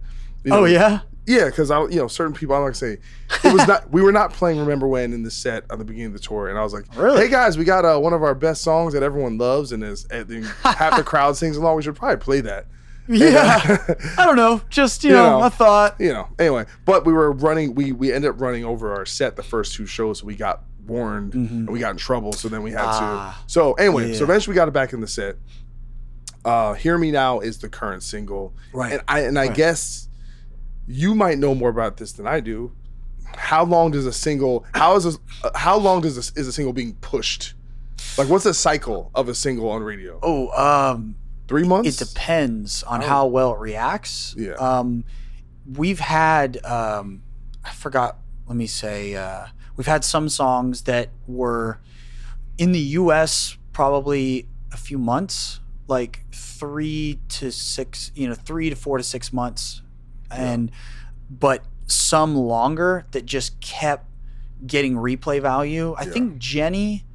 You know, Oh yeah. yeah, because I, you know, certain people. I'm not gonna say it was not. we were not playing "Remember When" in the set at the beginning of the tour, and I was like, Really? Hey guys, we got uh, one of our best songs that everyone loves, and is and then half the crowd sings along. We should probably play that. Yeah. I don't know. Just you, You know, know. a thought. You know. Anyway, but we were running. We we ended up running over our set the first two shows, so we got warned and we got in trouble. So then we had Mm-hmm. Ah. to. So anyway, so eventually we got it back in the set. Uh, "Hear Me Now" is the current single, Right. And I and I Right. guess you might know more about this than I do. How long does a single? How is a, uh, how long does a, is a single being pushed? Like, what's the cycle of a single on radio? Oh, um, Three months. it depends on Oh. how well it reacts. Yeah. Um, we've had um, I forgot. Let me say uh, we've had some songs that were in the U.S. probably a few months, like three to six. You know, three to four to six months, and but some longer that just kept getting replay value. I Yeah. think Jenny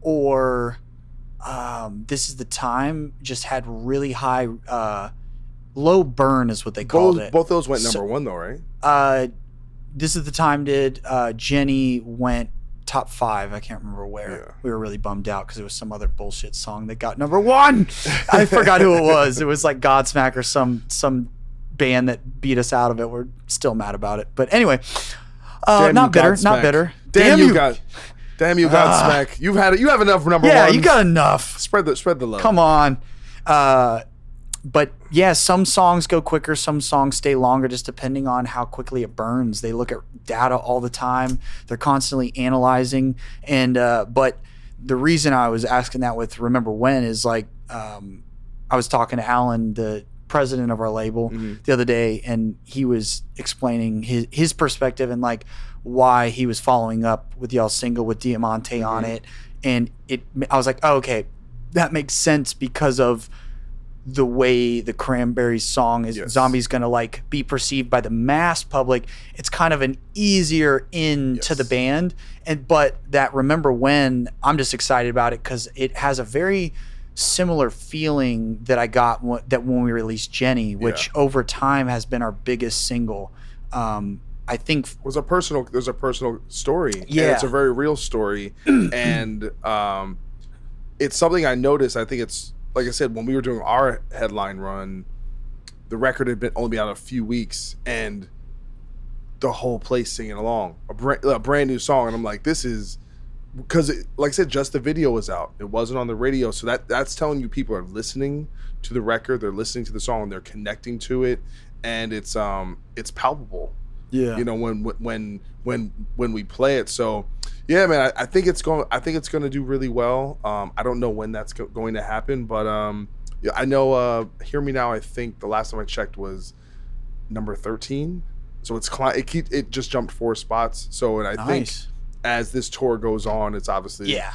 or um, This is the Time just had really high, uh, low burn is what they called Both it. both those went So- number one though, right? Uh, this is the time did uh, Jenny went top five. I can't remember where. Yeah. We were really bummed out because it was some other bullshit song that got number one. I forgot who it was. It was like Godsmack or some some band that beat us out of it. We're still mad about it. But anyway, uh, not you, bitter. Godsmack. Not bitter. Damn, you, got. Damn you, Godsmack. You've had it. You have enough number one. Yeah, ones. you got enough. spread the spread the love. Come on. Uh, but yeah, some songs go quicker, some songs stay longer, just depending on how quickly it burns. They look at data all the time. They're constantly analyzing, and uh, but the reason I was asking that with remember when is like um, I was talking to Allen, the president of our label, the other day, and he was explaining his his perspective and like why he was following up with y'all single with Diamante on it, and it I was like, oh, okay, that makes sense because of the way the Cranberries song is Yes. Zombie's gonna like be perceived by the mass public. It's kind of an easier in to the band. And but that remember when I'm just excited about it because it has a very similar feeling that I got w- that when we released Jenny, which over time has been our biggest single. Um, I think was a personal there's a personal story and Yeah. it's a very real story and um it's something i noticed i think it's like i said when we were doing our headline run the record had been only been out a few weeks and the whole place singing along. A brand, a brand new song. And i'm like this is because like i said just the video was out. It wasn't on the radio. So that that's telling you people are listening to the record. They're listening to the song. And they're connecting to it. And it's um it's palpable yeah, you know when when when when we play it. So yeah man i, I think it's going i think it's going to do really well. Um i don't know when that's go- going to happen but um yeah, i know uh hear me now i think the last time i checked was number 13 so it's cli- it keep it just jumped four spots. So and i think as this tour goes on it's obviously Yeah,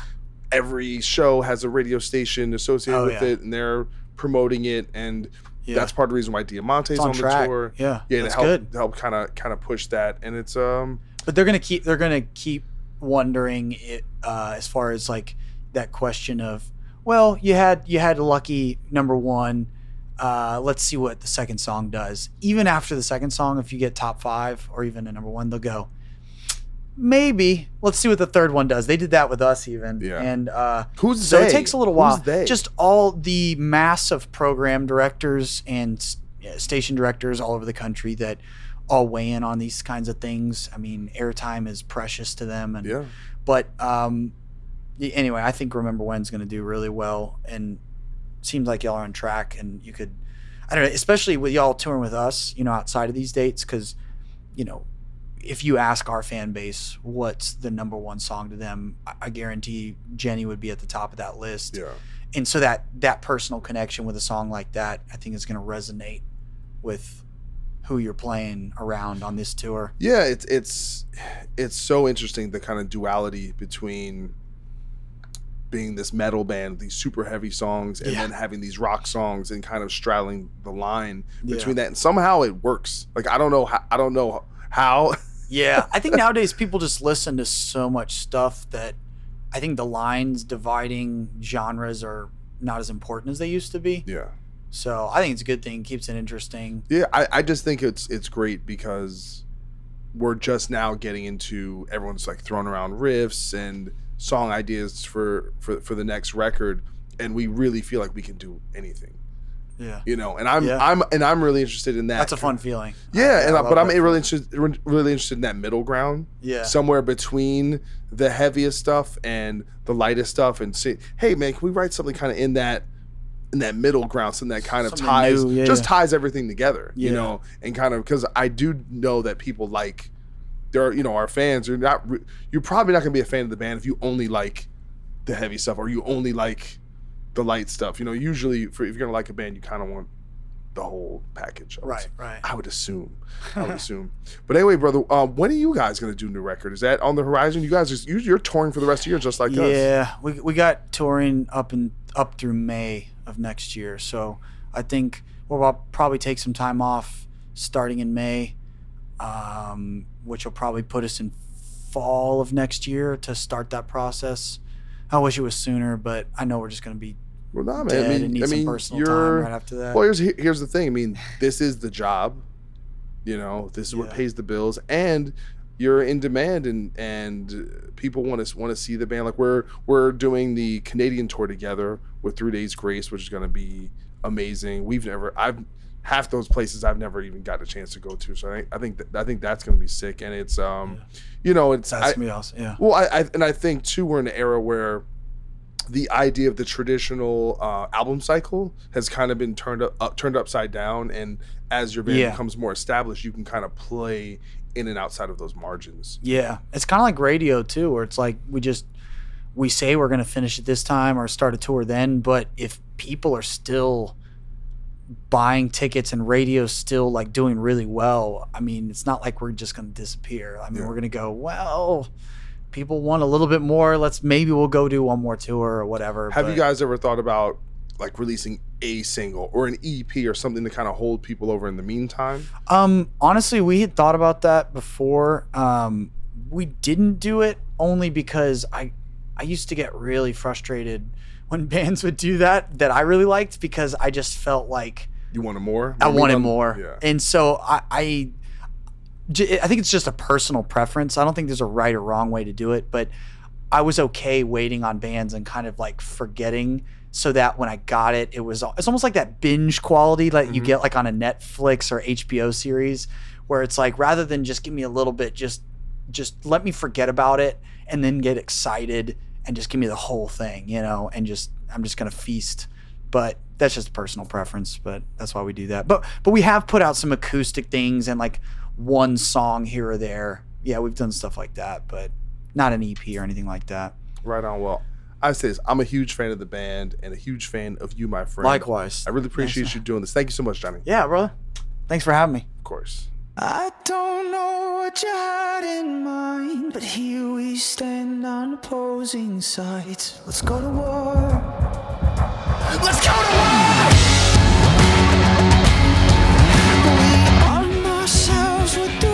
every show has a radio station associated Oh, with yeah. it and they're promoting it. And yeah. that's part of the reason why Diamante's on, on the track. tour Yeah, yeah that's to help good. help kind of kind of push that and it's um but they're gonna keep they're gonna keep wondering it uh, as far as like that question of well you had you had a lucky number one uh, let's see what the second song does even after the second song if you get top five or even a number one they'll go maybe let's see what the third one does they did that with us even Yeah. and uh, Who's so they? it takes a little while just all the mass of program directors and station directors all over the country that all weigh in on these kinds of things. I mean, airtime is precious to them, and yeah but um, anyway, I think Remember When's going to do really well, and seems like y'all are on track, and you could, I don't know, especially with y'all touring with us, you know, outside of these dates, because you know. If you ask our fan base what's the number one song to them, I- guarantee Jenny would be at the top of that list. Yeah. And so that that personal connection with a song like that i think is going to resonate with who you're playing around on this tour. Yeah it's it's it's so interesting the kind of duality between being this metal band these super heavy songs and Yeah. then having these rock songs and kind of straddling the line between Yeah. that. And somehow it works. Like i don't know how i don't know how yeah. I think nowadays people just listen to so much stuff that i think the lines dividing genres are not as important as they used to be. Yeah. So i think it's a good thing. Keeps it interesting. Yeah, I, I just think it's it's great because we're just now getting into everyone's like throwing around riffs and song ideas for for for the next record, and we really feel like we can do anything, yeah you know. And I'm Yeah. I'm and I'm really interested in that. that's a fun feeling Yeah, and I, but I'm really interested really interested in that middle ground. Yeah. somewhere between the heaviest stuff and the lightest stuff, and say, hey man, can we write something kind of in that in that middle ground, something that kind of Something ties yeah, just yeah. ties everything together, you know, and kind of because I do know that people like there are you know our fans are not you're probably not gonna be a fan of the band if you only like the heavy stuff or you only like the light stuff. You know, usually for if you're gonna like a band, you kind of want the whole package. I right right I would assume. I would assume. But anyway, brother, um, when are you guys gonna do new record? Is that on the horizon? You guys are you- you're touring for the rest of the year, just like us. yeah, we, we got touring up and up through May of next year. So I think we'll probably take some time off starting in May, um, which will probably put us in fall of next year to start that process. I wish it was sooner, but I know we're just going to be Well, nah, man. I mean, I mean, you're. right after that. Well, here's here's the thing. I mean, this is the job. You know, this is what pays the bills, and you're in demand, and and people want to want to see the band. Like we're we're doing the Canadian tour together with Three Days Grace, which is going to be amazing. We've never I've half those places I've never even got a chance to go to. So I, I think that, I think that's going to be sick, and it's um, you know, it's That's I- gonna awesome. Yeah. well, I, I and I think too we're in an era where the idea of the traditional uh, album cycle has kind of been turned up, up turned upside down, and as your band Yeah. becomes more established, you can kind of play in and outside of those margins. Yeah, it's kind of like radio too, where it's like we just we say we're gonna finish it this time or start a tour then, but if people are still buying tickets and radio's still like doing really well, I mean, it's not like we're just gonna disappear. I mean, Yeah. we're gonna go well. People want a little bit more. Let's maybe we'll go do one more tour or whatever. Have you guys ever thought about like releasing a single or an EP or something to kind of hold people over in the meantime? Um, honestly, we had thought about that before. Um, we didn't do it only because I, I used to get really frustrated when bands would do that that I really liked because I just felt like You wanted more? I wanted more, Yeah. and so I, I, I think it's just a personal preference. I don't think there's a right or wrong way to do it, but I was okay waiting on bands and kind of like forgetting so that when I got it, it was it's almost like that binge quality that you Mhm. get like on a Netflix or HBO series where it's like rather than just give me a little bit, just just let me forget about it and then get excited and just give me the whole thing, you know, and just I'm just gonna feast. But that's just personal preference, but that's why we do that. But but we have put out some acoustic things and like one song here or there. Yeah, we've done stuff like that, but not an EP or anything like that. Right on. Well, I say this. I'm a huge fan of the band and a huge fan of you, my friend. Likewise. I really appreciate you doing this. Thank you so much, Jonny. Yeah, brother. Thanks for having me. Of course. I don't know what you had in mind, but here we stand on opposing sides. Let's go to war. Let's go to war! Ourselves with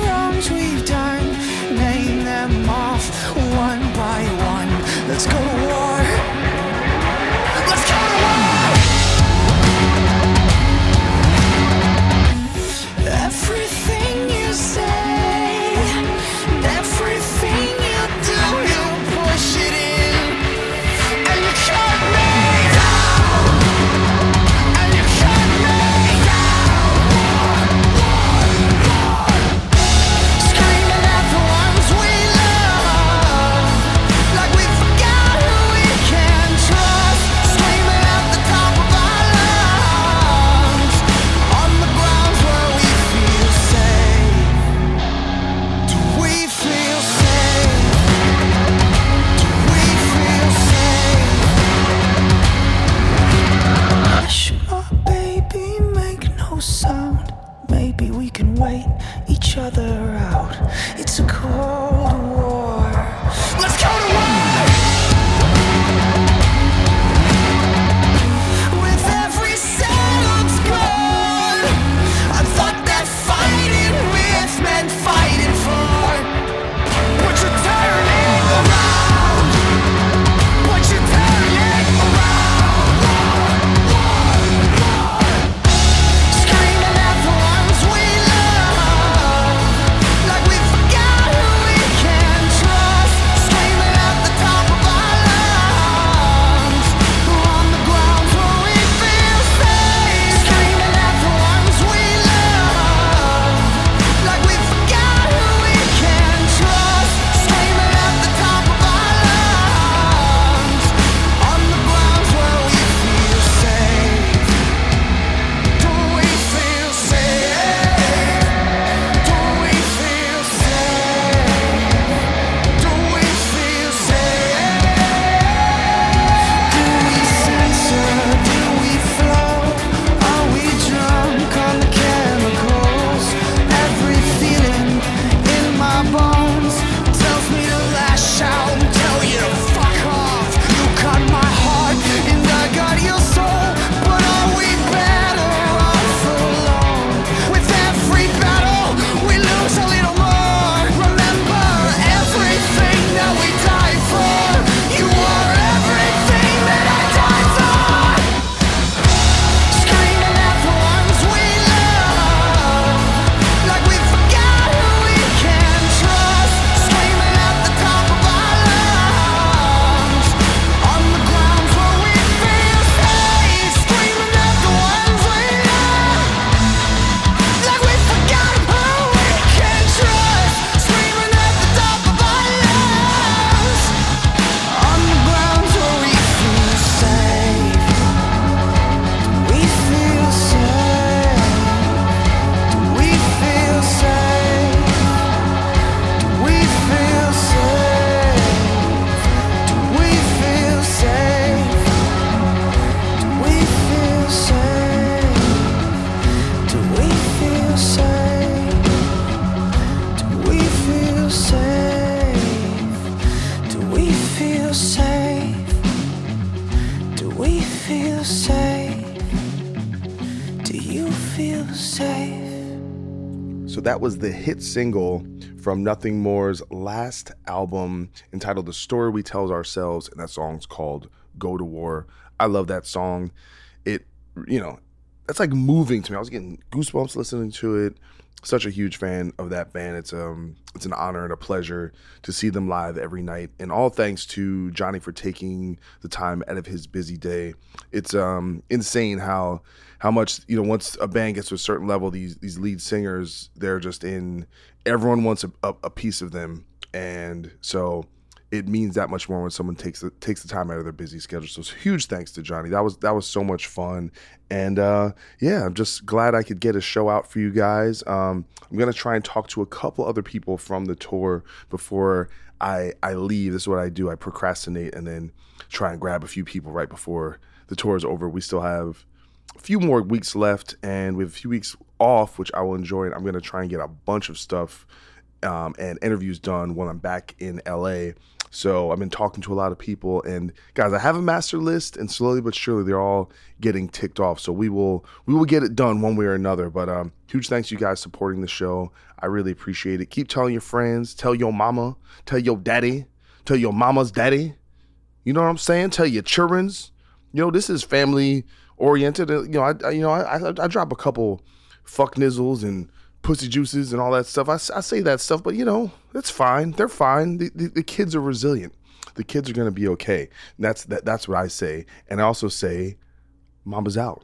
feel safe? Do you feel safe? So that was the hit single from Nothing More's last album entitled The Story We Tell Ourselves, and that song's called Go to War. I love that song. It, you know, that's like moving to me. I was getting goosebumps listening to it. Such a huge fan of that band. It's um it's an honor and a pleasure to see them live every night. And all thanks to Jonny for taking the time out of his busy day. It's um insane how how much, you know, once a band gets to a certain level, these these lead singers, they're just in everyone wants a, a, a piece of them. And so it means that much more when someone takes the takes the time out of their busy schedule. So huge thanks to Jonny. That was that was so much fun, and uh, yeah, I'm just glad I could get a show out for you guys. Um, I'm gonna try and talk to a couple other people from the tour before I I leave. This is what I do. I procrastinate and then try and grab a few people right before the tour is over. We still have a few more weeks left, and we have a few weeks off, which I will enjoy. And I'm gonna try and get a bunch of stuff um, and interviews done when I'm back in LA. So I've been talking to a lot of people, and guys, I have a master list, and slowly but surely they're all getting ticked off. So we will we will get it done one way or another. But um, huge thanks you guys supporting the show. I really appreciate it. Keep telling your friends, tell your mama, tell your daddy, tell your mama's daddy. You know what I'm saying? Tell your childrens. You know this is family oriented. You know I, I you know I, I I drop a couple fuck nizzles and pussy juices and all that stuff. I, I say that stuff, but you know, it's fine. They're fine. The, the, the kids are resilient. The kids are going to be okay. And that's that, that's what I say. And I also say, Mama's out.